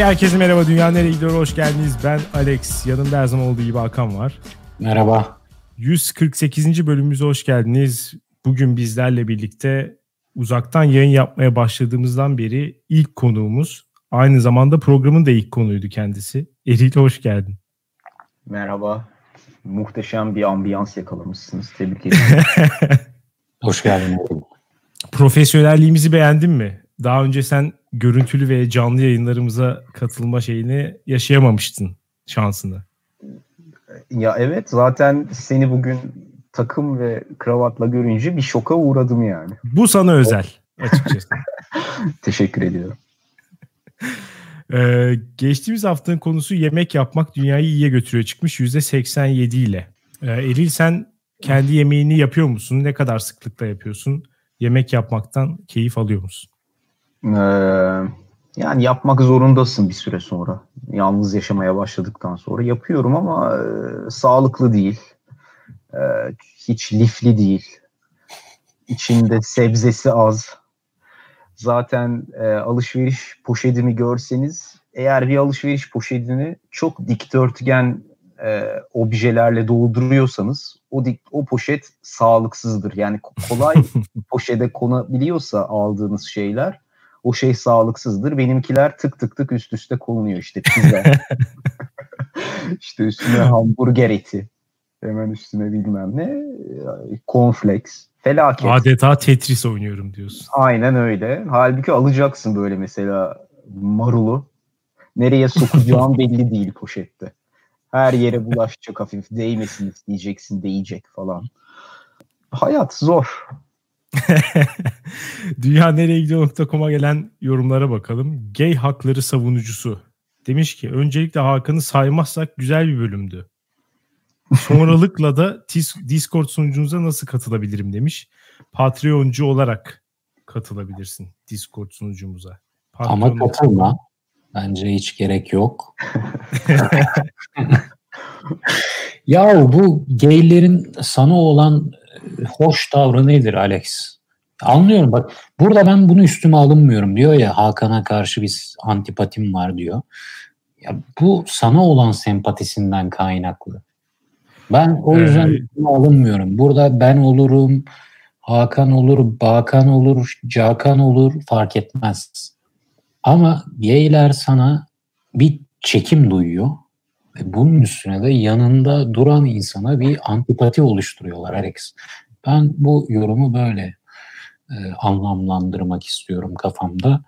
Hey herkese merhaba. Dünya nereye gidiyor? Hoş geldiniz. Ben Alex. Yanımda her zaman olduğu gibi Hakan var. Merhaba. 148. bölümümüze hoş geldiniz. Bugün bizlerle birlikte uzaktan yayın yapmaya başladığımızdan beri ilk konuğumuz. Aynı zamanda programın da ilk konuydu kendisi. Eril hoş geldin. Merhaba. Muhteşem bir ambiyans yakalamışsınız. Tebrik ederim. hoş geldin. Profesyonelliğimizi beğendin mi? Daha önce sen görüntülü ve canlı yayınlarımıza katılma şeyini yaşayamamıştın şansını. Ya evet zaten seni bugün takım ve kravatla görünce bir şoka uğradım yani. Bu sana özel açıkçası. Teşekkür ediyorum. Ee, geçtiğimiz haftanın konusu yemek yapmak dünyayı iyiye götürüyor çıkmış %87 ile. Ee, Eril sen kendi yemeğini yapıyor musun? Ne kadar sıklıkla yapıyorsun? Yemek yapmaktan keyif alıyor musun? Ee, yani yapmak zorundasın bir süre sonra. Yalnız yaşamaya başladıktan sonra yapıyorum ama e, sağlıklı değil. E, hiç lifli değil. İçinde sebzesi az. Zaten e, alışveriş poşetimi görseniz eğer bir alışveriş poşetini çok dikdörtgen e, objelerle dolduruyorsanız o dik, o poşet sağlıksızdır. Yani kolay poşete konabiliyorsa aldığınız şeyler o şey sağlıksızdır. Benimkiler tık tık tık üst üste konuyor işte pizza. işte üstüne hamburger eti. Hemen üstüne bilmem ne. Cornflakes. Felaket. Adeta Tetris oynuyorum diyorsun. Aynen öyle. Halbuki alacaksın böyle mesela marulu. Nereye sokacağın belli değil poşette. Her yere bulaşacak hafif. Değmesin isteyeceksin. Değecek falan. Hayat zor. Dünya nereye gidiyor.com'a gelen yorumlara bakalım. Gay hakları savunucusu. Demiş ki öncelikle Hakan'ı saymazsak güzel bir bölümdü. Sonralıkla da Discord sunucunuza nasıl katılabilirim demiş. Patreoncu olarak katılabilirsin Discord sunucumuza. Patreon Ama katılma. Bence hiç gerek yok. ya bu gaylerin sana olan hoş tavrı nedir Alex? Anlıyorum bak burada ben bunu üstüme alınmıyorum diyor ya Hakan'a karşı bir antipatim var diyor. Ya bu sana olan sempatisinden kaynaklı. Ben o yüzden ee, üstüme alınmıyorum. Burada ben olurum, Hakan olur, Bakan olur, Cakan olur fark etmez. Ama geyler sana bir çekim duyuyor. Ve bunun üstüne de yanında duran insana bir antipati oluşturuyorlar Alex. Ben bu yorumu böyle e, anlamlandırmak istiyorum kafamda.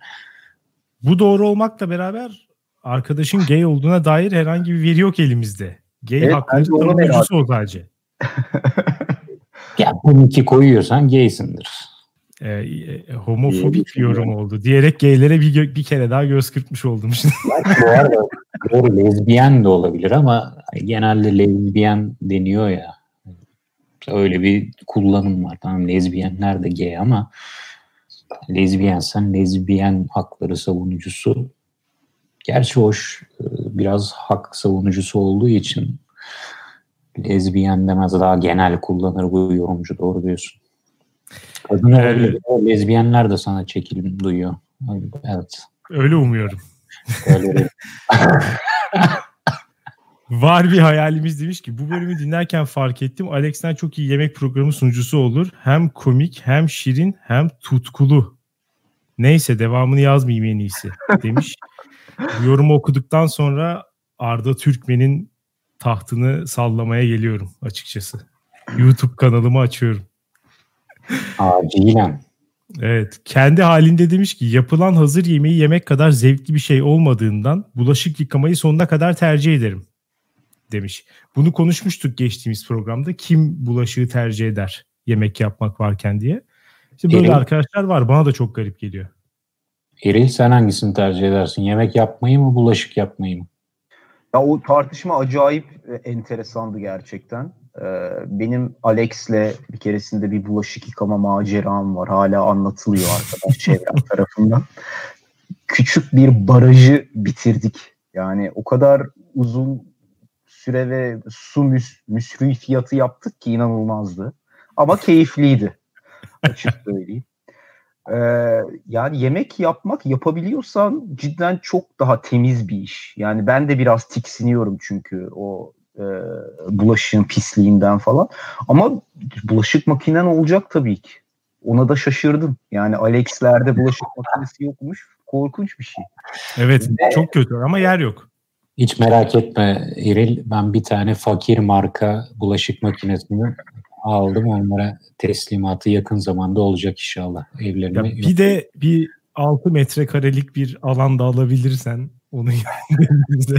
Bu doğru olmakla beraber arkadaşın gay olduğuna dair herhangi bir veri yok elimizde. Gay evet, hakları savunucusu o sadece. ya bunu ki koyuyorsan gaysindir. Ee, e, homofobik bir yorum oldu. Diyerek gaylere bir, bir kere daha göz kırpmış oldum. bu arada doğru lezbiyen de olabilir ama genelde lezbiyen deniyor ya. Öyle bir kullanım var. Tamam lezbiyenler de gay ama lezbiyensen lezbiyen hakları savunucusu. Gerçi hoş e, biraz hak savunucusu olduğu için lezbiyen demez daha genel kullanır bu yorumcu doğru diyorsun. Kadın olabilir. Evet. Lezbiyenler de sana çekilim duyuyor. Evet. Öyle umuyorum. Öyle. Var bir hayalimiz demiş ki bu bölümü dinlerken fark ettim. Alex'ten çok iyi yemek programı sunucusu olur. Hem komik hem şirin hem tutkulu. Neyse devamını yazmayayım en iyisi demiş. bu yorumu okuduktan sonra Arda Türkmen'in tahtını sallamaya geliyorum açıkçası. YouTube kanalımı açıyorum. Acilen. Evet. Kendi halinde demiş ki yapılan hazır yemeği yemek kadar zevkli bir şey olmadığından bulaşık yıkamayı sonuna kadar tercih ederim demiş. Bunu konuşmuştuk geçtiğimiz programda. Kim bulaşığı tercih eder yemek yapmak varken diye. İşte böyle Eril, arkadaşlar var. Bana da çok garip geliyor. Eril sen hangisini tercih edersin? Yemek yapmayı mı bulaşık yapmayı mı? Ya o tartışma acayip e, enteresandı gerçekten. Ee, benim Alex'le bir keresinde bir bulaşık yıkama maceram var. Hala anlatılıyor arkadaş çevrem tarafından. Küçük bir barajı bitirdik. Yani o kadar uzun süre ve su müs müsrif fiyatı yaptık ki inanılmazdı. Ama keyifliydi. Açık söyleyeyim. Ee, yani yemek yapmak yapabiliyorsan cidden çok daha temiz bir iş. Yani ben de biraz tiksiniyorum çünkü o e, bulaşığın pisliğinden falan. Ama bulaşık makinen olacak tabii ki. Ona da şaşırdım. Yani Alex'lerde bulaşık makinesi yokmuş. Korkunç bir şey. Evet Ve, çok kötü ama yer yok. Hiç merak etme İril. Ben bir tane fakir marka bulaşık makinesini aldım. Onlara teslimatı yakın zamanda olacak inşallah. Evlerine ya bir de bir 6 metrekarelik bir alanda alabilirsen onu bize.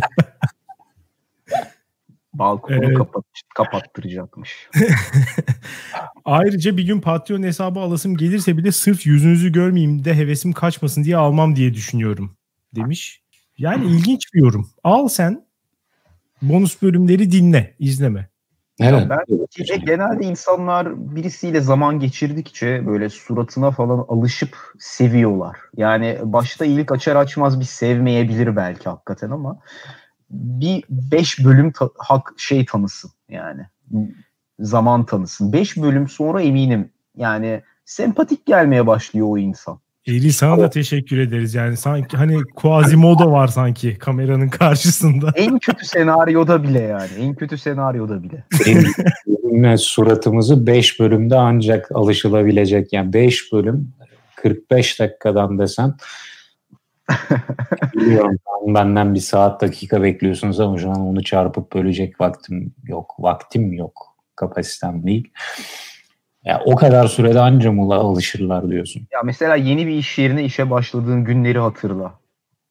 Balkonu evet. kapat, kapattıracakmış. Ayrıca bir gün Patreon hesabı alasım gelirse bile sırf yüzünüzü görmeyeyim de hevesim kaçmasın diye almam diye düşünüyorum demiş. Yani ilginç bir yorum. Al sen bonus bölümleri dinle, izleme. Evet. Ben genelde insanlar birisiyle zaman geçirdikçe böyle suratına falan alışıp seviyorlar. Yani başta ilk açar açmaz bir sevmeyebilir belki hakikaten ama bir beş bölüm ta- hak şey tanısın yani zaman tanısın. Beş bölüm sonra eminim yani sempatik gelmeye başlıyor o insan. Eylül sana da teşekkür ederiz. Yani sanki hani Quasimodo var sanki kameranın karşısında. En kötü senaryoda bile yani. En kötü senaryoda bile. Benim suratımızı 5 bölümde ancak alışılabilecek. Yani 5 bölüm 45 dakikadan desen Biliyorum benden bir saat dakika bekliyorsunuz ama şu an onu çarpıp bölecek vaktim yok. Vaktim yok. Kapasitem değil. Ya o kadar sürede anca mı alışırlar diyorsun? Ya mesela yeni bir iş yerine işe başladığın günleri hatırla.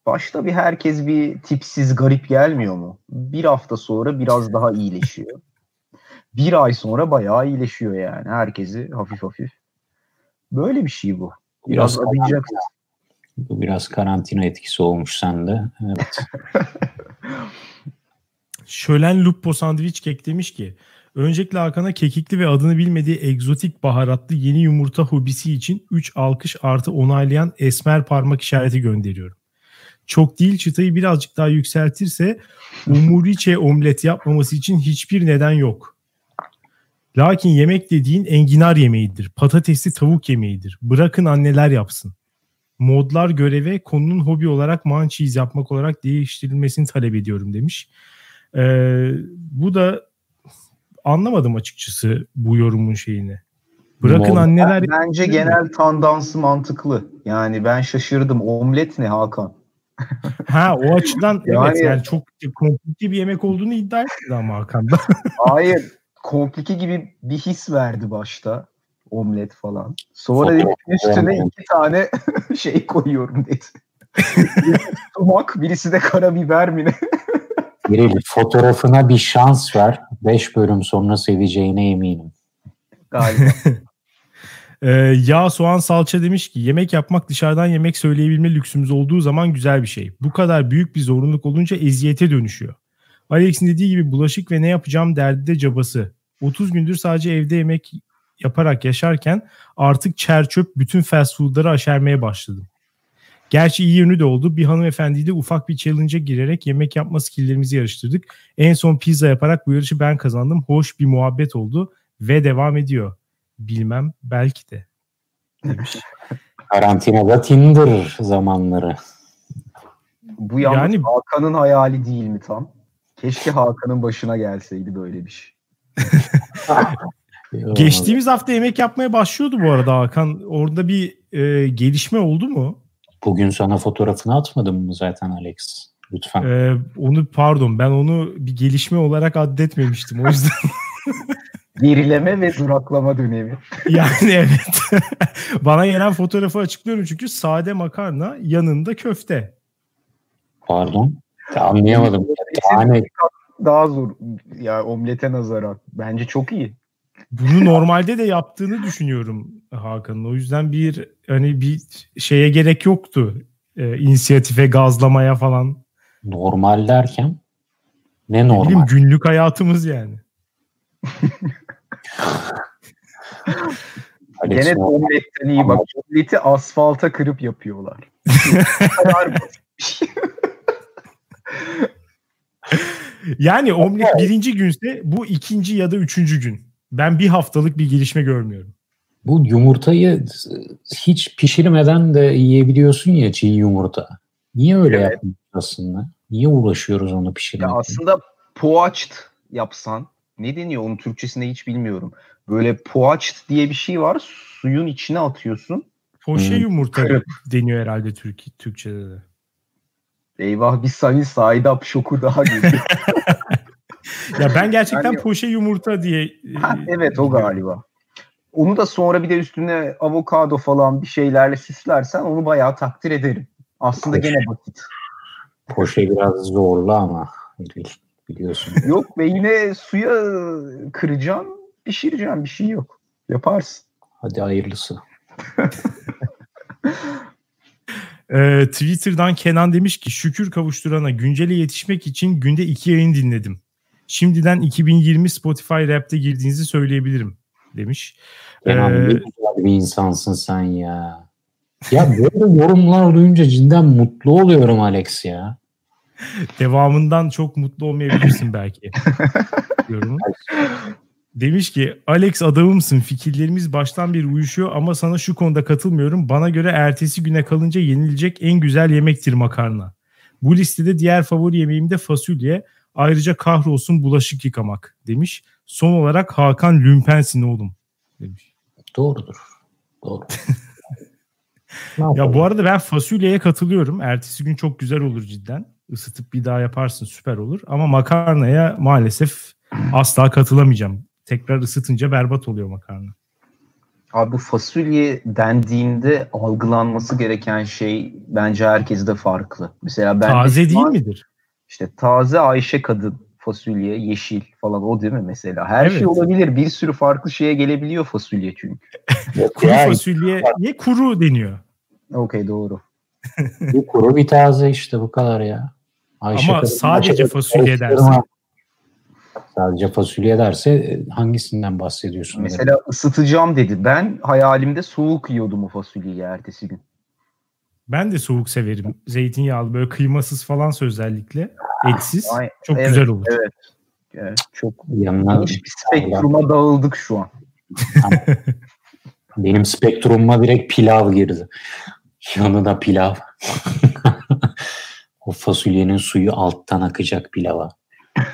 Başta bir herkes bir tipsiz garip gelmiyor mu? Bir hafta sonra biraz daha iyileşiyor. bir ay sonra bayağı iyileşiyor yani. Herkesi hafif hafif. Böyle bir şey bu. Biraz, biraz adayacaksın. Bu biraz karantina etkisi olmuş sende. Evet. Şölen Lupo Sandviç Kek demiş ki Öncelikle Hakan'a kekikli ve adını bilmediği egzotik baharatlı yeni yumurta hobisi için 3 alkış artı onaylayan esmer parmak işareti gönderiyorum. Çok değil çıtayı birazcık daha yükseltirse umuriçe omlet yapmaması için hiçbir neden yok. Lakin yemek dediğin enginar yemeğidir. Patatesli tavuk yemeğidir. Bırakın anneler yapsın modlar göreve konunun hobi olarak mancheese yapmak olarak değiştirilmesini talep ediyorum demiş. Ee, bu da anlamadım açıkçası bu yorumun şeyini. Bırakın Mod, anneler... Bence genel tandansı mantıklı. Yani ben şaşırdım. Omlet ne Hakan? ha o açıdan yani, evet yani çok komplike bir yemek olduğunu iddia etti ama Hakan da. hayır komplike gibi bir his verdi başta omlet falan. Sonra dedi üstüne iki tane şey koyuyorum dedi. Sumak, birisi de karabiber mi ne? Birili fotoğrafına bir şans ver. Beş bölüm sonra seveceğine eminim. Galiba. ee, yağ, soğan, salça demiş ki yemek yapmak dışarıdan yemek söyleyebilme lüksümüz olduğu zaman güzel bir şey. Bu kadar büyük bir zorunluluk olunca eziyete dönüşüyor. Alex'in dediği gibi bulaşık ve ne yapacağım derdi de cabası. 30 gündür sadece evde yemek yaparak yaşarken artık çer çöp bütün fast foodları aşermeye başladım. Gerçi iyi yönü de oldu. Bir hanımefendiyle ufak bir challenge'a girerek yemek yapma skilllerimizi yarıştırdık. En son pizza yaparak bu yarışı ben kazandım. Hoş bir muhabbet oldu ve devam ediyor. Bilmem belki de. Demiş. Karantinada Tinder zamanları. Bu yalnız yani, Hakan'ın hayali değil mi tam? Keşke Hakan'ın başına gelseydi böyle bir şey. Geçtiğimiz hafta yemek yapmaya başlıyordu bu arada Hakan. Orada bir e, gelişme oldu mu? Bugün sana fotoğrafını atmadım mı zaten Alex? Lütfen. Ee, onu pardon ben onu bir gelişme olarak addetmemiştim o yüzden. Gerileme ve duraklama dönemi. yani evet. Bana gelen fotoğrafı açıklıyorum çünkü sade makarna yanında köfte. Pardon. Anlayamadım. Yani daha zor ya omlete nazaran. Bence çok iyi bunu normalde de yaptığını düşünüyorum Hakan'ın. O yüzden bir hani bir şeye gerek yoktu. E, inisiyatife, gazlamaya falan. Normal derken ne normal? Ne bileyim, günlük hayatımız yani. Gene omletten iyi bak. Omleti asfalta kırıp yapıyorlar. yani omlet birinci günse bu ikinci ya da üçüncü gün. Ben bir haftalık bir gelişme görmüyorum. Bu yumurtayı hiç pişirmeden de yiyebiliyorsun ya çiğ yumurta. Niye öyle evet. yapmıyoruz aslında? Niye uğraşıyoruz onu pişirmekle? Ya aslında poached yapsan ne deniyor onun Türkçesinde hiç bilmiyorum. Böyle poached diye bir şey var. Suyun içine atıyorsun. Poşe hmm. yumurta Kırıp. deniyor herhalde Türk Türkçede de. Eyvah bir Sunny side up şoku daha geliyor. ya ben gerçekten yani, poşe yumurta diye. Ha, e, evet o galiba. Onu da sonra bir de üstüne avokado falan bir şeylerle süslersen onu bayağı takdir ederim. Aslında poşe. gene basit. Poşe biraz zorlu ama biliyorsun. Yok ve yine suya kıracaksın, pişireceksin bir şey yok. Yaparsın. Hadi hayırlısı. Ee, Twitter'dan Kenan demiş ki şükür kavuşturana güncele yetişmek için günde iki yayın dinledim. Şimdiden 2020 Spotify Rap'te girdiğinizi söyleyebilirim demiş. Kenan ee, ne güzel bir insansın sen ya. Ya böyle yorumlar duyunca cidden mutlu oluyorum Alex ya. Devamından çok mutlu olmayabilirsin belki. Yorumu. Demiş ki Alex adamımsın fikirlerimiz baştan bir uyuşuyor ama sana şu konuda katılmıyorum. Bana göre ertesi güne kalınca yenilecek en güzel yemektir makarna. Bu listede diğer favori yemeğim de fasulye. Ayrıca kahrolsun bulaşık yıkamak demiş. Son olarak Hakan Lümpensin oğlum demiş. Doğrudur. Doğru. ya bu arada ben fasulyeye katılıyorum. Ertesi gün çok güzel olur cidden. Isıtıp bir daha yaparsın süper olur. Ama makarnaya maalesef asla katılamayacağım tekrar ısıtınca berbat oluyor makarna. Abi bu fasulye dendiğinde algılanması gereken şey bence herkeste farklı. Mesela ben taze değil midir? İşte taze Ayşe kadın fasulye, yeşil falan o değil mi mesela? Her şey evet. şey olabilir. Bir sürü farklı şeye gelebiliyor fasulye çünkü. kuru fasulye ye kuru deniyor. Okey doğru. bir kuru bir taze işte bu kadar ya. Ayşe Ama sadece Ayşe fasulye dersin. Sadece fasulye derse e, hangisinden bahsediyorsun? Mesela dedim. ısıtacağım dedi. Ben hayalimde soğuk yiyordum o fasulyeyi ertesi gün. Ben de soğuk severim. Zeytinyağlı böyle kıymasız falan özellikle. Etsiz. Ay, çok evet, güzel olur. Evet. evet çok yanına bir spektruma dağıldık şu an. Benim spektrumuma direkt pilav girdi. Yanına pilav. o fasulyenin suyu alttan akacak pilava.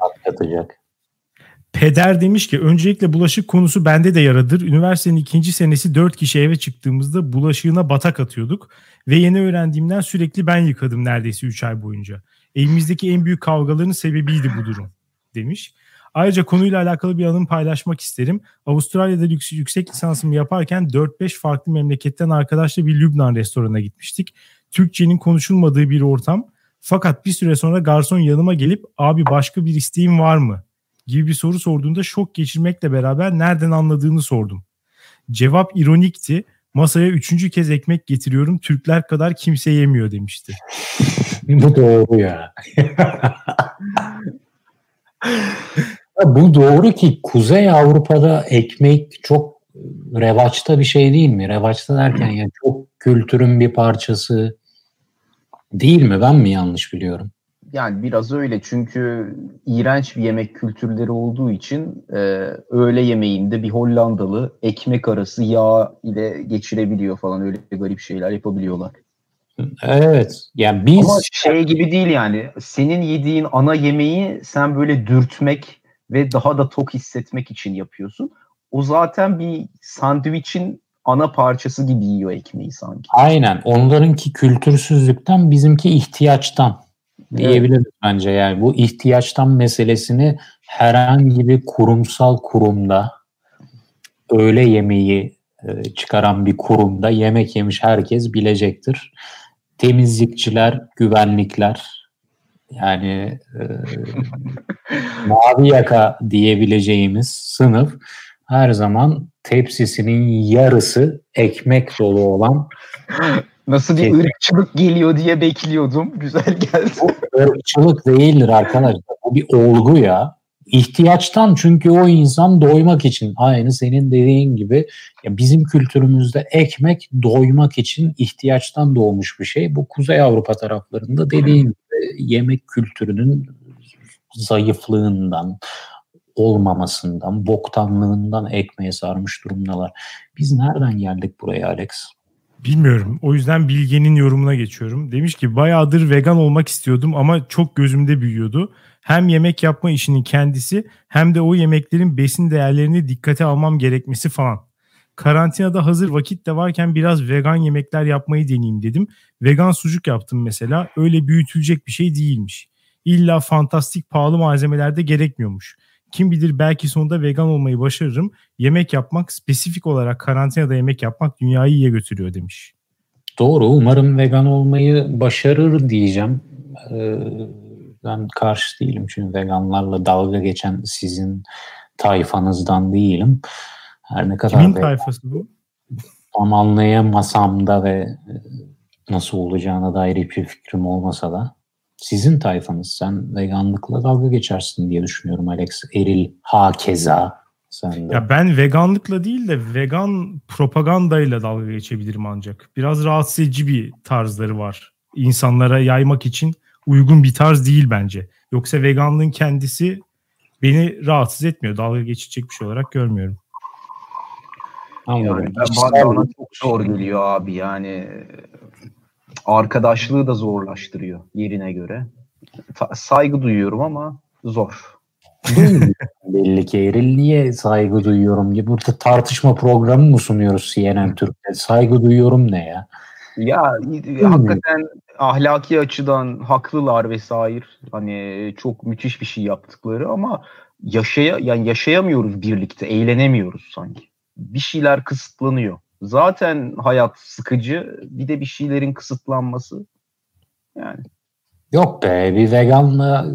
Atlatacak. Peder demiş ki öncelikle bulaşık konusu bende de yaradır. Üniversitenin ikinci senesi dört kişi eve çıktığımızda bulaşığına batak atıyorduk. Ve yeni öğrendiğimden sürekli ben yıkadım neredeyse üç ay boyunca. Evimizdeki en büyük kavgaların sebebiydi bu durum demiş. Ayrıca konuyla alakalı bir anım paylaşmak isterim. Avustralya'da yüksek lisansımı yaparken 4-5 farklı memleketten arkadaşla bir Lübnan restoranına gitmiştik. Türkçenin konuşulmadığı bir ortam. Fakat bir süre sonra garson yanıma gelip abi başka bir isteğin var mı? Gibi bir soru sorduğunda şok geçirmekle beraber nereden anladığını sordum. Cevap ironikti. Masaya üçüncü kez ekmek getiriyorum. Türkler kadar kimse yemiyor demişti. Bu doğru ya. Bu doğru ki Kuzey Avrupa'da ekmek çok revaçta bir şey değil mi? Revaçta derken yani çok kültürün bir parçası Değil mi? Ben mi yanlış biliyorum? Yani biraz öyle çünkü iğrenç bir yemek kültürleri olduğu için e, öğle yemeğinde bir Hollandalı ekmek arası yağ ile geçirebiliyor falan öyle garip şeyler yapabiliyorlar. Evet. Yani biz Ama şey gibi değil yani. Senin yediğin ana yemeği sen böyle dürtmek ve daha da tok hissetmek için yapıyorsun. O zaten bir sandviçin ana parçası gibi yiyor ekmeği sanki. Aynen. Onlarınki kültürsüzlükten bizimki ihtiyaçtan diyebiliriz evet. bence. Yani bu ihtiyaçtan meselesini herhangi bir kurumsal kurumda öğle yemeği e, çıkaran bir kurumda yemek yemiş herkes bilecektir. Temizlikçiler, güvenlikler yani e, mavi yaka diyebileceğimiz sınıf her zaman tepsisinin yarısı ekmek dolu olan Nasıl bir ırkçılık geliyor diye bekliyordum. Güzel geldi. Bu ırkçılık değildir arkadaşlar. Bu bir olgu ya. İhtiyaçtan çünkü o insan doymak için aynı senin dediğin gibi ya bizim kültürümüzde ekmek doymak için ihtiyaçtan doğmuş bir şey. Bu Kuzey Avrupa taraflarında dediğin gibi yemek kültürünün zayıflığından, olmamasından, boktanlığından ekmeğe sarmış durumdalar. Biz nereden geldik buraya Alex? Bilmiyorum. O yüzden Bilge'nin yorumuna geçiyorum. Demiş ki bayağıdır vegan olmak istiyordum ama çok gözümde büyüyordu. Hem yemek yapma işinin kendisi hem de o yemeklerin besin değerlerini dikkate almam gerekmesi falan. Karantinada hazır vakit de varken biraz vegan yemekler yapmayı deneyeyim dedim. Vegan sucuk yaptım mesela. Öyle büyütülecek bir şey değilmiş. İlla fantastik pahalı malzemeler de gerekmiyormuş. Kim bilir belki sonunda vegan olmayı başarırım. Yemek yapmak, spesifik olarak karantinada yemek yapmak dünyayı iyiye götürüyor demiş. Doğru. Umarım vegan olmayı başarır diyeceğim. Ee, ben karşı değilim çünkü veganlarla dalga geçen sizin tayfanızdan değilim. Her ne kadar Kimin tayfası bu? Tam anlayamasam da ve nasıl olacağına dair hiçbir fikrim olmasa da sizin tayfanız. Sen veganlıkla dalga geçersin diye düşünüyorum Alex. Eril hakeza sen de. Ya ben veganlıkla değil de vegan propagandayla dalga geçebilirim ancak. Biraz rahatsız edici bir tarzları var. İnsanlara yaymak için uygun bir tarz değil bence. Yoksa veganlığın kendisi beni rahatsız etmiyor. Dalga geçecek bir şey olarak görmüyorum. Yani ben bana çok zor geliyor abi yani arkadaşlığı da zorlaştırıyor yerine göre. saygı duyuyorum ama zor. Belli ki Eril niye saygı duyuyorum gibi burada tartışma programı mı sunuyoruz CNN Türk'te? Saygı duyuyorum ne ya? Ya hmm. hakikaten ahlaki açıdan haklılar vesaire. Hani çok müthiş bir şey yaptıkları ama yaşaya yani yaşayamıyoruz birlikte, eğlenemiyoruz sanki. Bir şeyler kısıtlanıyor. Zaten hayat sıkıcı. Bir de bir şeylerin kısıtlanması. Yani. Yok be bir veganla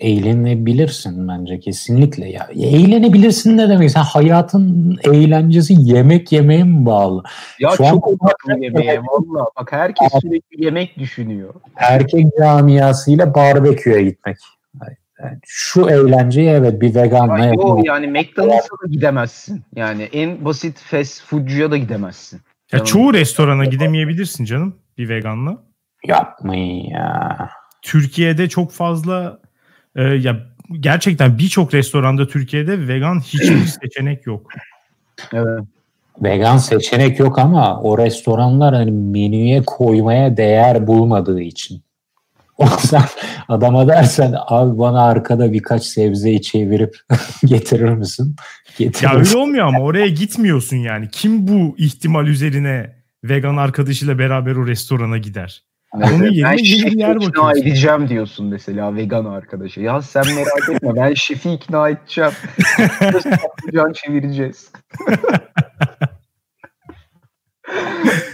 eğlenebilirsin bence kesinlikle ya. Eğlenebilirsin ne demek? Sen hayatın eğlencesi yemek yemeye mi bağlı? Ya Şu çok odaklı yemeğe valla. Bak herkes sürekli yemek düşünüyor. Erkek camiasıyla barbeküye gitmek. Yani şu eğlenceyi evet bir veganla yapmak. Yani McDonald's'a da gidemezsin. Yani en basit fast foodcuya da gidemezsin. Ya çoğu restorana gidemeyebilirsin canım bir veganla. Yapmayın ya. Türkiye'de çok fazla e, ya gerçekten birçok restoranda Türkiye'de vegan hiçbir seçenek yok. Evet. Vegan seçenek yok ama o restoranlar hani menüye koymaya değer bulmadığı için. O yüzden adama dersen abi bana arkada birkaç sebzeyi çevirip getirir misin? Getirir ya öyle olmuyor ama oraya gitmiyorsun yani. Kim bu ihtimal üzerine vegan arkadaşıyla beraber o restorana gider? Evet, Onun yerine ben şefi yer ikna edeceğim diyorsun mesela vegan arkadaşı. Ya sen merak etme ben şefi ikna edeceğim. Can çevireceğiz.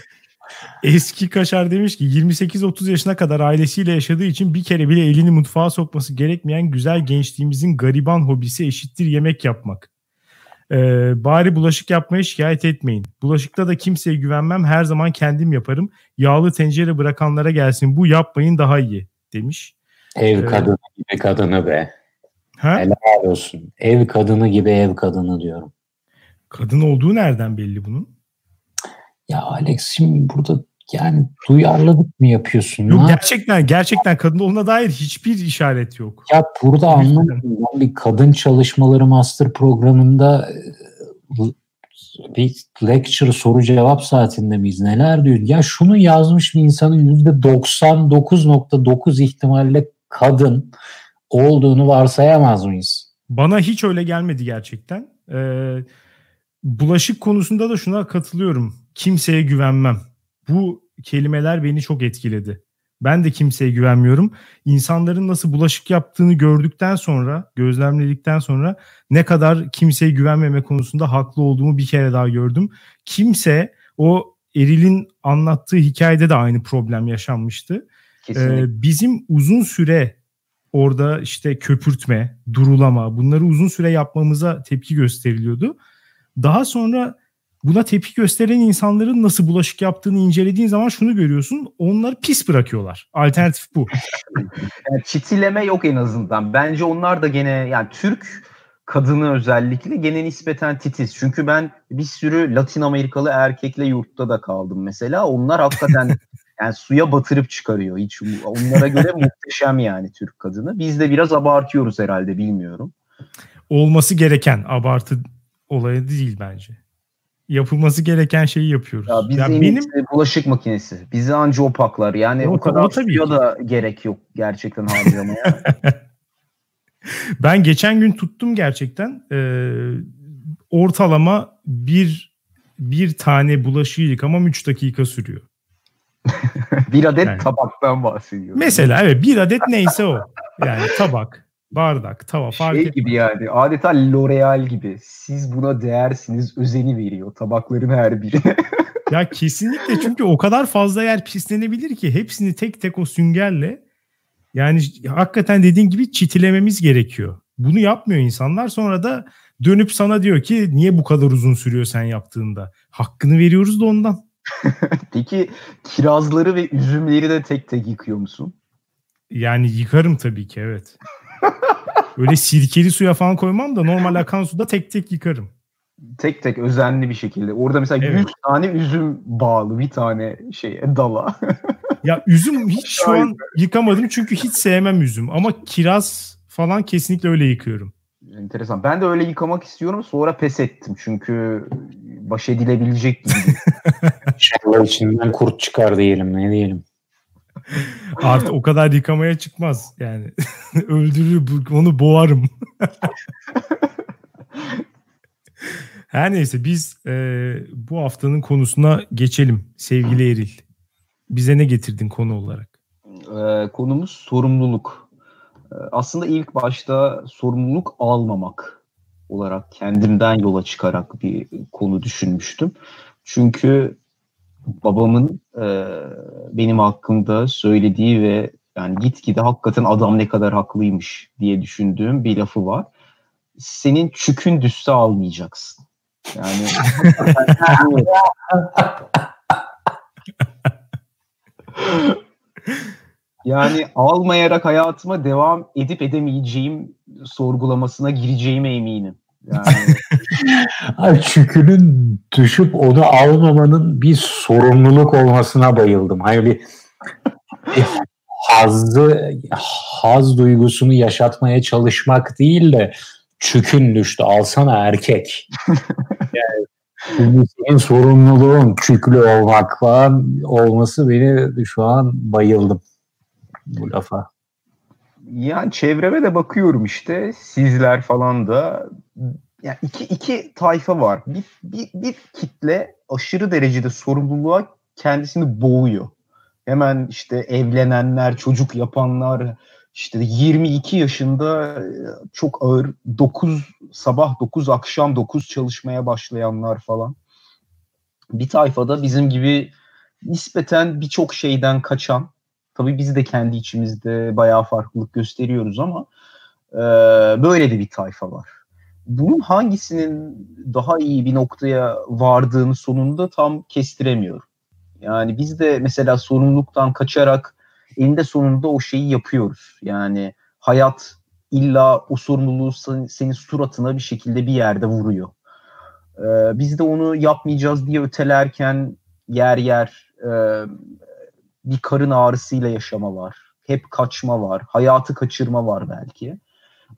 Eski Kaşar demiş ki 28-30 yaşına kadar ailesiyle yaşadığı için bir kere bile elini mutfağa sokması gerekmeyen güzel gençliğimizin gariban hobisi eşittir yemek yapmak. Ee, bari bulaşık yapmaya şikayet etmeyin. Bulaşıkta da kimseye güvenmem her zaman kendim yaparım. Yağlı tencere bırakanlara gelsin bu yapmayın daha iyi demiş. Ev ee, kadını gibi kadını be. Ha? Helal olsun. Ev kadını gibi ev kadını diyorum. Kadın olduğu nereden belli bunun? Ya Alex şimdi burada yani duyarlılık mı yapıyorsun? Yok gerçekten gerçekten kadın olduğuna dair hiçbir işaret yok. Ya burada anlamadım. bir kadın çalışmaları master programında e, bir lecture soru cevap saatinde miyiz? Neler diyor? Ya şunu yazmış bir insanın %99.9 ihtimalle kadın olduğunu varsayamaz mıyız? Bana hiç öyle gelmedi gerçekten. Ee, bulaşık konusunda da şuna katılıyorum. Kimseye güvenmem. Bu kelimeler beni çok etkiledi. Ben de kimseye güvenmiyorum. İnsanların nasıl bulaşık yaptığını gördükten sonra, gözlemledikten sonra ne kadar kimseye güvenmeme konusunda haklı olduğumu bir kere daha gördüm. Kimse o Eril'in anlattığı hikayede de aynı problem yaşanmıştı. Ee, bizim uzun süre orada işte köpürtme, durulama bunları uzun süre yapmamıza tepki gösteriliyordu. Daha sonra buna tepki gösteren insanların nasıl bulaşık yaptığını incelediğin zaman şunu görüyorsun. Onları pis bırakıyorlar. Alternatif bu. yani çitileme yok en azından. Bence onlar da gene yani Türk kadını özellikle gene nispeten titiz. Çünkü ben bir sürü Latin Amerikalı erkekle yurtta da kaldım mesela. Onlar hakikaten yani suya batırıp çıkarıyor. Hiç onlara göre muhteşem yani Türk kadını. Biz de biraz abartıyoruz herhalde bilmiyorum. olması gereken abartı olayı değil bence. Yapılması gereken şeyi yapıyoruz. Ya biz yani benim bulaşık makinesi. Bizi anca o paklar. Yani o, o kadar o tabii da gerek yok gerçekten harcamaya. ben geçen gün tuttum gerçekten. Ee, ortalama bir bir tane bulaşığı yıkamam 3 dakika sürüyor. bir adet yani. tabaktan bahsediyorum. Mesela evet bir adet neyse o. Yani tabak, bardak, tava fark Şey gibi yani adeta L'Oreal gibi. Siz buna değersiniz özeni veriyor tabakların her birine. ya kesinlikle çünkü o kadar fazla yer pislenebilir ki hepsini tek tek o süngerle yani hakikaten dediğin gibi çitilememiz gerekiyor. Bunu yapmıyor insanlar sonra da dönüp sana diyor ki niye bu kadar uzun sürüyor sen yaptığında? Hakkını veriyoruz da ondan. Peki kirazları ve üzümleri de tek tek yıkıyor musun? Yani yıkarım tabii ki evet. Öyle sirkeli suya falan koymam da normal akan suda tek tek yıkarım. Tek tek özenli bir şekilde. Orada mesela evet. 100 tane üzüm bağlı bir tane şey dala. ya üzüm hiç şu an yıkamadım çünkü hiç sevmem üzüm ama kiraz falan kesinlikle öyle yıkıyorum. Enteresan. Ben de öyle yıkamak istiyorum. Sonra pes ettim. Çünkü baş edilebilecek gibi. İnşallah içinden kurt çıkar diyelim. Ne diyelim. Artık o kadar yıkamaya çıkmaz. Yani öldürür onu boğarım. Her neyse biz e, bu haftanın konusuna geçelim sevgili Eril. Bize ne getirdin konu olarak? E, konumuz sorumluluk. E, aslında ilk başta sorumluluk almamak olarak kendimden yola çıkarak bir konu düşünmüştüm. Çünkü babamın e, benim hakkımda söylediği ve yani gitgide hakikaten adam ne kadar haklıymış diye düşündüğüm bir lafı var. Senin çükün düşse almayacaksın. Yani yani almayarak hayatıma devam edip edemeyeceğim sorgulamasına gireceğime eminim. Yani çükünün düşüp onu almamanın bir sorumluluk olmasına bayıldım. Hani bir, bir hazzı, haz duygusunu yaşatmaya çalışmak değil de çükün düştü alsana erkek. yani senin sorumluluğun çüklü olmak falan olması beni şu an bayıldım bu lafa. Yani çevreme de bakıyorum işte sizler falan da yani iki, iki tayfa var. Bir, bir, bir kitle aşırı derecede sorumluluğa kendisini boğuyor. Hemen işte evlenenler, çocuk yapanlar, işte 22 yaşında e, çok ağır 9 sabah 9 akşam 9 çalışmaya başlayanlar falan. Bir tayfada bizim gibi nispeten birçok şeyden kaçan tabii biz de kendi içimizde bayağı farklılık gösteriyoruz ama e, böyle de bir tayfa var bunun hangisinin daha iyi bir noktaya vardığını sonunda tam kestiremiyorum. Yani biz de mesela sorumluluktan kaçarak eninde sonunda o şeyi yapıyoruz. Yani hayat illa o sorumluluğu senin suratına bir şekilde bir yerde vuruyor. Ee, biz de onu yapmayacağız diye ötelerken yer yer e, bir karın ağrısıyla yaşama var. Hep kaçma var. Hayatı kaçırma var belki.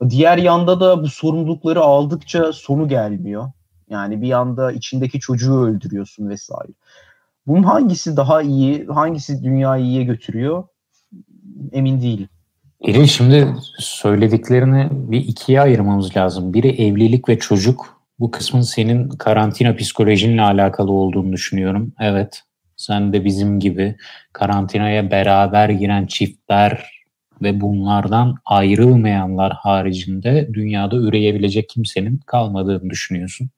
Diğer yanda da bu sorumlulukları aldıkça sonu gelmiyor. Yani bir yanda içindeki çocuğu öldürüyorsun vesaire. Bunun hangisi daha iyi, hangisi dünyayı iyiye götürüyor emin değilim. İri şimdi söylediklerini bir ikiye ayırmamız lazım. Biri evlilik ve çocuk. Bu kısmın senin karantina psikolojinle alakalı olduğunu düşünüyorum. Evet, sen de bizim gibi karantinaya beraber giren çiftler ve bunlardan ayrılmayanlar haricinde dünyada üreyebilecek kimsenin kalmadığını düşünüyorsun.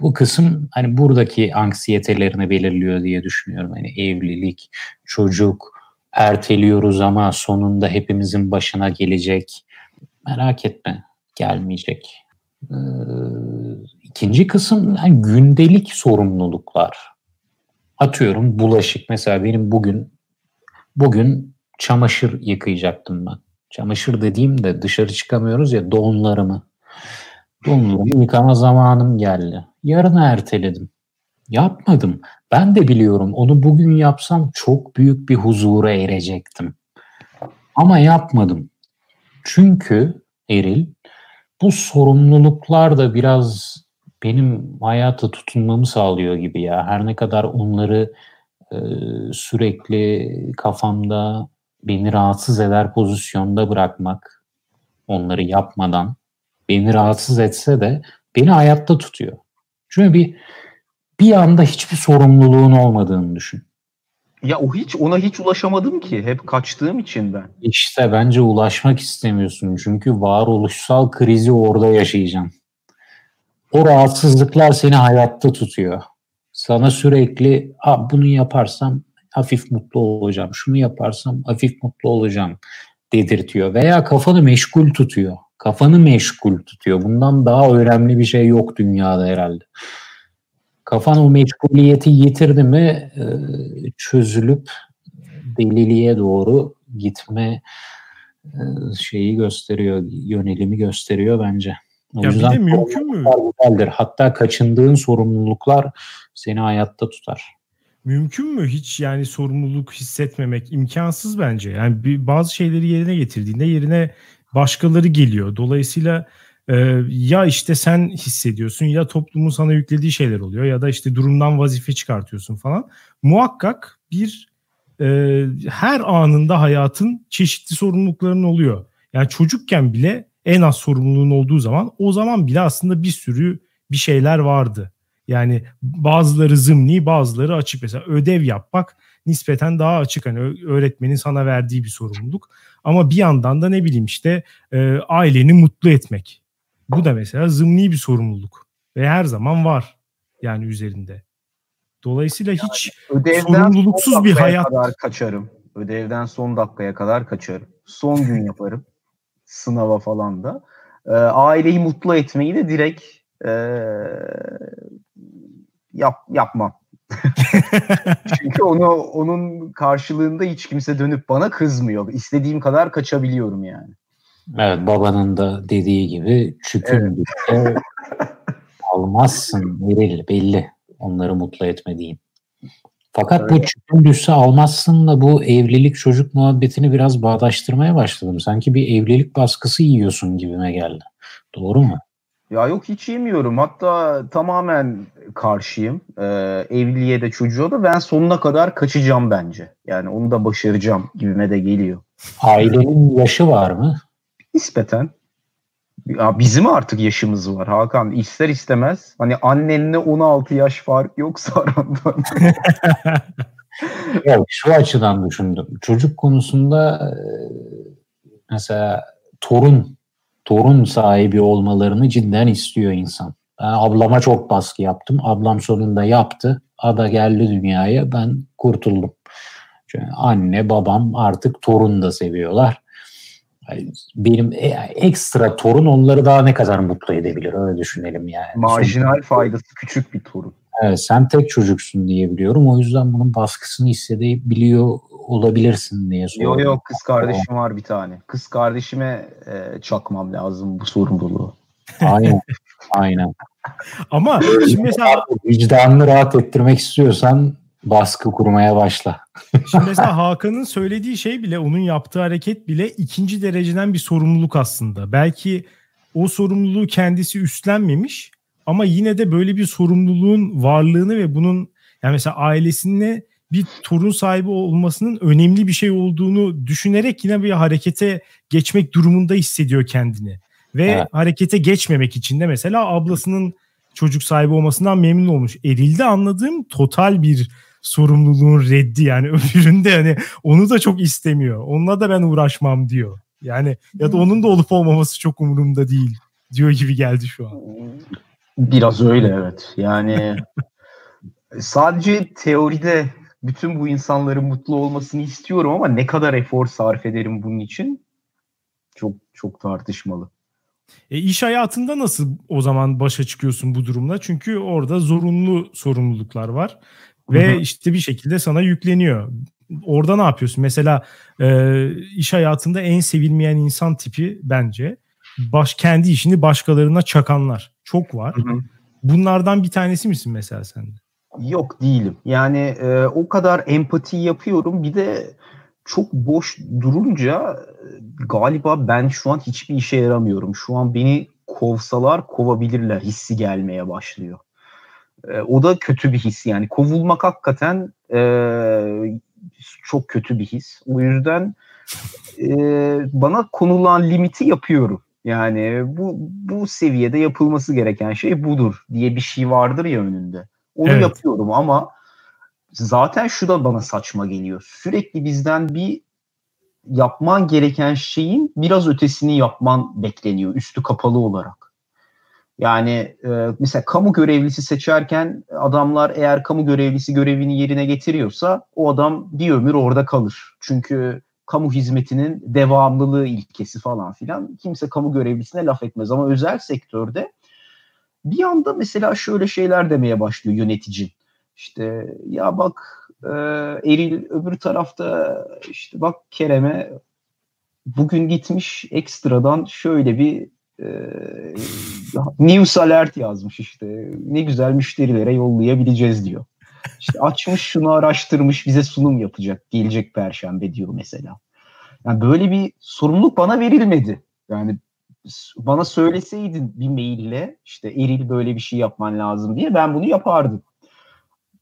Bu kısım hani buradaki anksiyetelerini belirliyor diye düşünüyorum. Hani evlilik, çocuk, erteliyoruz ama sonunda hepimizin başına gelecek. Merak etme, gelmeyecek. Ee, ikinci kısım yani gündelik sorumluluklar. Atıyorum bulaşık. Mesela benim bugün bugün çamaşır yıkayacaktım ben. Çamaşır dediğim de dışarı çıkamıyoruz ya donlarımı. Donlarımı yıkama zamanım geldi. Yarına erteledim. Yapmadım. Ben de biliyorum onu bugün yapsam çok büyük bir huzura erecektim. Ama yapmadım. Çünkü Eril bu sorumluluklar da biraz benim hayata tutunmamı sağlıyor gibi ya. Her ne kadar onları e, sürekli kafamda beni rahatsız eder pozisyonda bırakmak, onları yapmadan beni rahatsız etse de beni hayatta tutuyor. Çünkü bir bir anda hiçbir sorumluluğun olmadığını düşün. Ya o hiç ona hiç ulaşamadım ki. Hep kaçtığım için ben. İşte bence ulaşmak istemiyorsun. Çünkü varoluşsal krizi orada yaşayacaksın. O rahatsızlıklar seni hayatta tutuyor. Sana sürekli bunu yaparsam hafif mutlu olacağım. Şunu yaparsam hafif mutlu olacağım dedirtiyor. Veya kafanı meşgul tutuyor. Kafanı meşgul tutuyor. Bundan daha önemli bir şey yok dünyada herhalde kafan o meşguliyeti yitirdi mi e, çözülüp deliliğe doğru gitme e, şeyi gösteriyor, yönelimi gösteriyor bence. O ya yüzden bir de mümkün mü? Güzeldir. Hatta kaçındığın sorumluluklar seni hayatta tutar. Mümkün mü hiç yani sorumluluk hissetmemek imkansız bence. Yani bir, bazı şeyleri yerine getirdiğinde yerine başkaları geliyor. Dolayısıyla ee, ya işte sen hissediyorsun ya toplumun sana yüklediği şeyler oluyor ya da işte durumdan vazife çıkartıyorsun falan. Muhakkak bir e, her anında hayatın çeşitli sorumlulukların oluyor. Yani çocukken bile en az sorumluluğun olduğu zaman o zaman bile aslında bir sürü bir şeyler vardı. Yani bazıları zımni bazıları açık. Mesela ödev yapmak nispeten daha açık. Hani öğretmenin sana verdiği bir sorumluluk. Ama bir yandan da ne bileyim işte e, aileni mutlu etmek. Bu da mesela zımni bir sorumluluk ve her zaman var yani üzerinde. Dolayısıyla yani hiç sorumluluksuz bir hayat kadar kaçarım. Ödevden son dakikaya kadar kaçarım. Son gün yaparım. Sınava falan da. E, aileyi mutlu etmeyi de direkt e, yap yapmam. Çünkü onu onun karşılığında hiç kimse dönüp bana kızmıyor. İstediğim kadar kaçabiliyorum yani. Evet babanın da dediği gibi çükün evet. almazsın veril belli onları mutlu etmediğin. Fakat evet. bu çükün düşse almazsın da bu evlilik çocuk muhabbetini biraz bağdaştırmaya başladım. Sanki bir evlilik baskısı yiyorsun gibime geldi. Doğru mu? Ya yok hiç yemiyorum. Hatta tamamen karşıyım. Ee, evliliğe de çocuğa da ben sonuna kadar kaçacağım bence. Yani onu da başaracağım gibime de geliyor. Ailenin yaşı var mı? nispeten ya bizim artık yaşımız var Hakan ister istemez hani annenle 16 yaş fark yoksa aranda. ya şu açıdan düşündüm. Çocuk konusunda e, mesela torun torun sahibi olmalarını cidden istiyor insan. Ben ablama çok baskı yaptım. Ablam sonunda yaptı. Ada geldi dünyaya. Ben kurtuldum. Çünkü anne babam artık torun da seviyorlar benim e, ekstra torun onları daha ne kadar mutlu edebilir öyle düşünelim yani. Marjinal Son... faydası küçük bir torun. Evet sen tek çocuksun diye biliyorum. O yüzden bunun baskısını hissedebiliyor olabilirsin diye soruyorum. Yok yok kız kardeşim var bir tane. Kız kardeşime e, çakmam lazım bu sorumluluğu. Aynen. Aynen. Ama şimdi mesela vicdanını rahat ettirmek istiyorsan baskı kurmaya başla. Şimdi mesela Hakan'ın söylediği şey bile onun yaptığı hareket bile ikinci dereceden bir sorumluluk aslında. Belki o sorumluluğu kendisi üstlenmemiş ama yine de böyle bir sorumluluğun varlığını ve bunun yani mesela ailesine bir torun sahibi olmasının önemli bir şey olduğunu düşünerek yine bir harekete geçmek durumunda hissediyor kendini. Ve evet. harekete geçmemek için de mesela ablasının çocuk sahibi olmasından memnun olmuş. Eril'de anladığım total bir sorumluluğun reddi yani öbüründe hani onu da çok istemiyor. Onunla da ben uğraşmam diyor. Yani ya da onun da olup olmaması çok umurumda değil diyor gibi geldi şu an. Biraz öyle evet. Yani sadece teoride bütün bu insanların mutlu olmasını istiyorum ama ne kadar efor sarf ederim bunun için çok çok tartışmalı. E iş hayatında nasıl o zaman başa çıkıyorsun bu durumla? Çünkü orada zorunlu sorumluluklar var ve Hı-hı. işte bir şekilde sana yükleniyor. Orada ne yapıyorsun? Mesela e, iş hayatında en sevilmeyen insan tipi bence baş kendi işini başkalarına çakanlar. Çok var. Hı-hı. Bunlardan bir tanesi misin mesela sen de? Yok değilim. Yani e, o kadar empati yapıyorum. Bir de çok boş durunca galiba ben şu an hiçbir işe yaramıyorum. Şu an beni kovsalar kovabilirler hissi gelmeye başlıyor. E, o da kötü bir his yani kovulmak hakikaten e, çok kötü bir his. O yüzden e, bana konulan limiti yapıyorum. Yani bu bu seviyede yapılması gereken şey budur diye bir şey vardır ya önünde. Onu evet. yapıyorum ama zaten şu da bana saçma geliyor. Sürekli bizden bir yapman gereken şeyin biraz ötesini yapman bekleniyor üstü kapalı olarak. Yani e, mesela kamu görevlisi seçerken adamlar eğer kamu görevlisi görevini yerine getiriyorsa o adam bir ömür orada kalır. Çünkü kamu hizmetinin devamlılığı ilkesi falan filan kimse kamu görevlisine laf etmez ama özel sektörde bir anda mesela şöyle şeyler demeye başlıyor yöneticin. İşte ya bak e, Eril öbür tarafta işte bak Kerem'e bugün gitmiş ekstradan şöyle bir news alert yazmış işte ne güzel müşterilere yollayabileceğiz diyor. İşte açmış şunu araştırmış bize sunum yapacak gelecek perşembe diyor mesela. Yani böyle bir sorumluluk bana verilmedi. Yani bana söyleseydin bir maille işte Eril böyle bir şey yapman lazım diye ben bunu yapardım.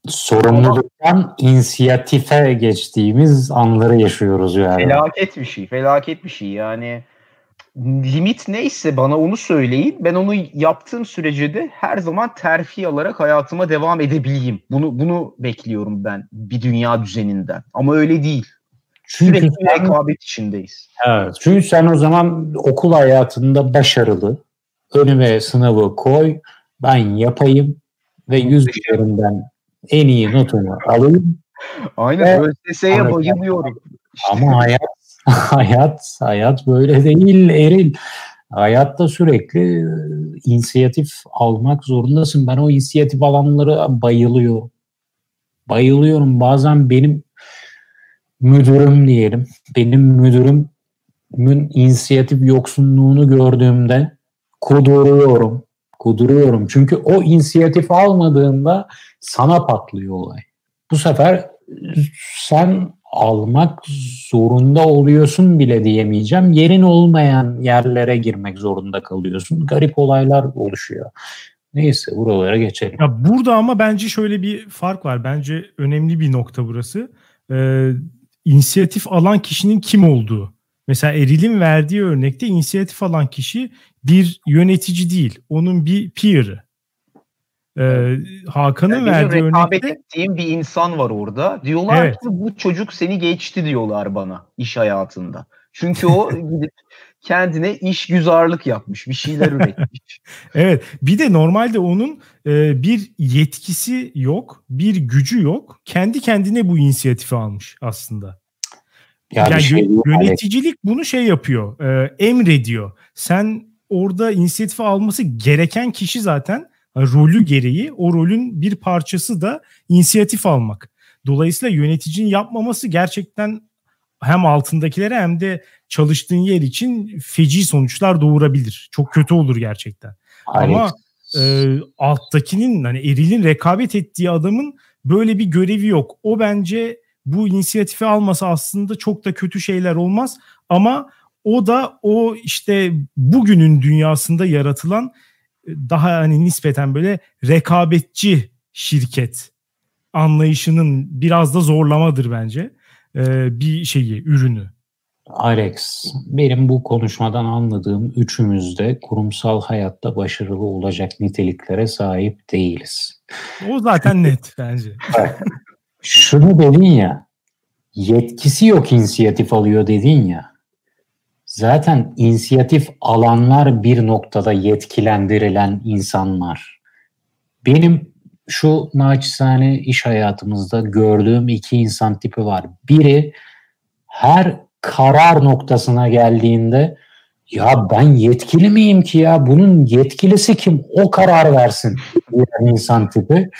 Sorumluluktan Ama, inisiyatife geçtiğimiz anları yaşıyoruz yani. Felaket bir şey, felaket bir şey. Yani limit neyse bana onu söyleyin. Ben onu yaptığım sürece de her zaman terfi alarak hayatıma devam edebileyim. Bunu bunu bekliyorum ben bir dünya düzeninden. Ama öyle değil. Çünkü Sürekli sen, rekabet içindeyiz. Evet. Çünkü sen o zaman okul hayatında başarılı, önüme sınavı koy, ben yapayım ve yüz üzerinden en iyi notumu alayım. Aynen ÖSS'ye bayılıyorum. Ama hayat hayat hayat böyle değil Eril. Hayatta sürekli e, inisiyatif almak zorundasın. Ben o inisiyatif alanlara bayılıyorum. Bayılıyorum. Bazen benim müdürüm diyelim. Benim müdürümün inisiyatif yoksunluğunu gördüğümde kuduruyorum. Kuduruyorum. Çünkü o inisiyatif almadığında sana patlıyor olay. Bu sefer sen almak zorunda oluyorsun bile diyemeyeceğim. Yerin olmayan yerlere girmek zorunda kalıyorsun. Garip olaylar oluşuyor. Neyse buralara geçelim. Ya burada ama bence şöyle bir fark var. Bence önemli bir nokta burası. Ee, inisiyatif alan kişinin kim olduğu. Mesela Eril'in verdiği örnekte inisiyatif alan kişi bir yönetici değil. Onun bir peer'ı. Ee, Hakan'ın yani verdiği rekabet örnekte... ettiğim bir insan var orada. Diyorlar evet. ki bu çocuk seni geçti diyorlar bana iş hayatında. Çünkü o gidip kendine iş güzarlık yapmış, bir şeyler üretmiş. evet, bir de normalde onun e, bir yetkisi yok, bir gücü yok. Kendi kendine bu inisiyatifi almış aslında. Yani, yani şey, yöneticilik bunu şey yapıyor, e, emrediyor. Sen orada inisiyatifi alması gereken kişi zaten rolü gereği o rolün bir parçası da inisiyatif almak. Dolayısıyla yöneticinin yapmaması gerçekten hem altındakilere hem de çalıştığın yer için feci sonuçlar doğurabilir. Çok kötü olur gerçekten. Hayır. Ama e, alttakinin hani erilin rekabet ettiği adamın böyle bir görevi yok. O bence bu inisiyatifi almasa aslında çok da kötü şeyler olmaz ama o da o işte bugünün dünyasında yaratılan daha hani nispeten böyle rekabetçi şirket anlayışının biraz da zorlamadır bence ee, bir şeyi, ürünü. Alex, benim bu konuşmadan anladığım üçümüz de kurumsal hayatta başarılı olacak niteliklere sahip değiliz. O zaten net bence. Şunu dedin ya, yetkisi yok inisiyatif alıyor dedin ya. Zaten inisiyatif alanlar bir noktada yetkilendirilen insanlar. Benim şu naçizane iş hayatımızda gördüğüm iki insan tipi var. Biri her karar noktasına geldiğinde ya ben yetkili miyim ki ya bunun yetkilisi kim o karar versin bir insan tipi.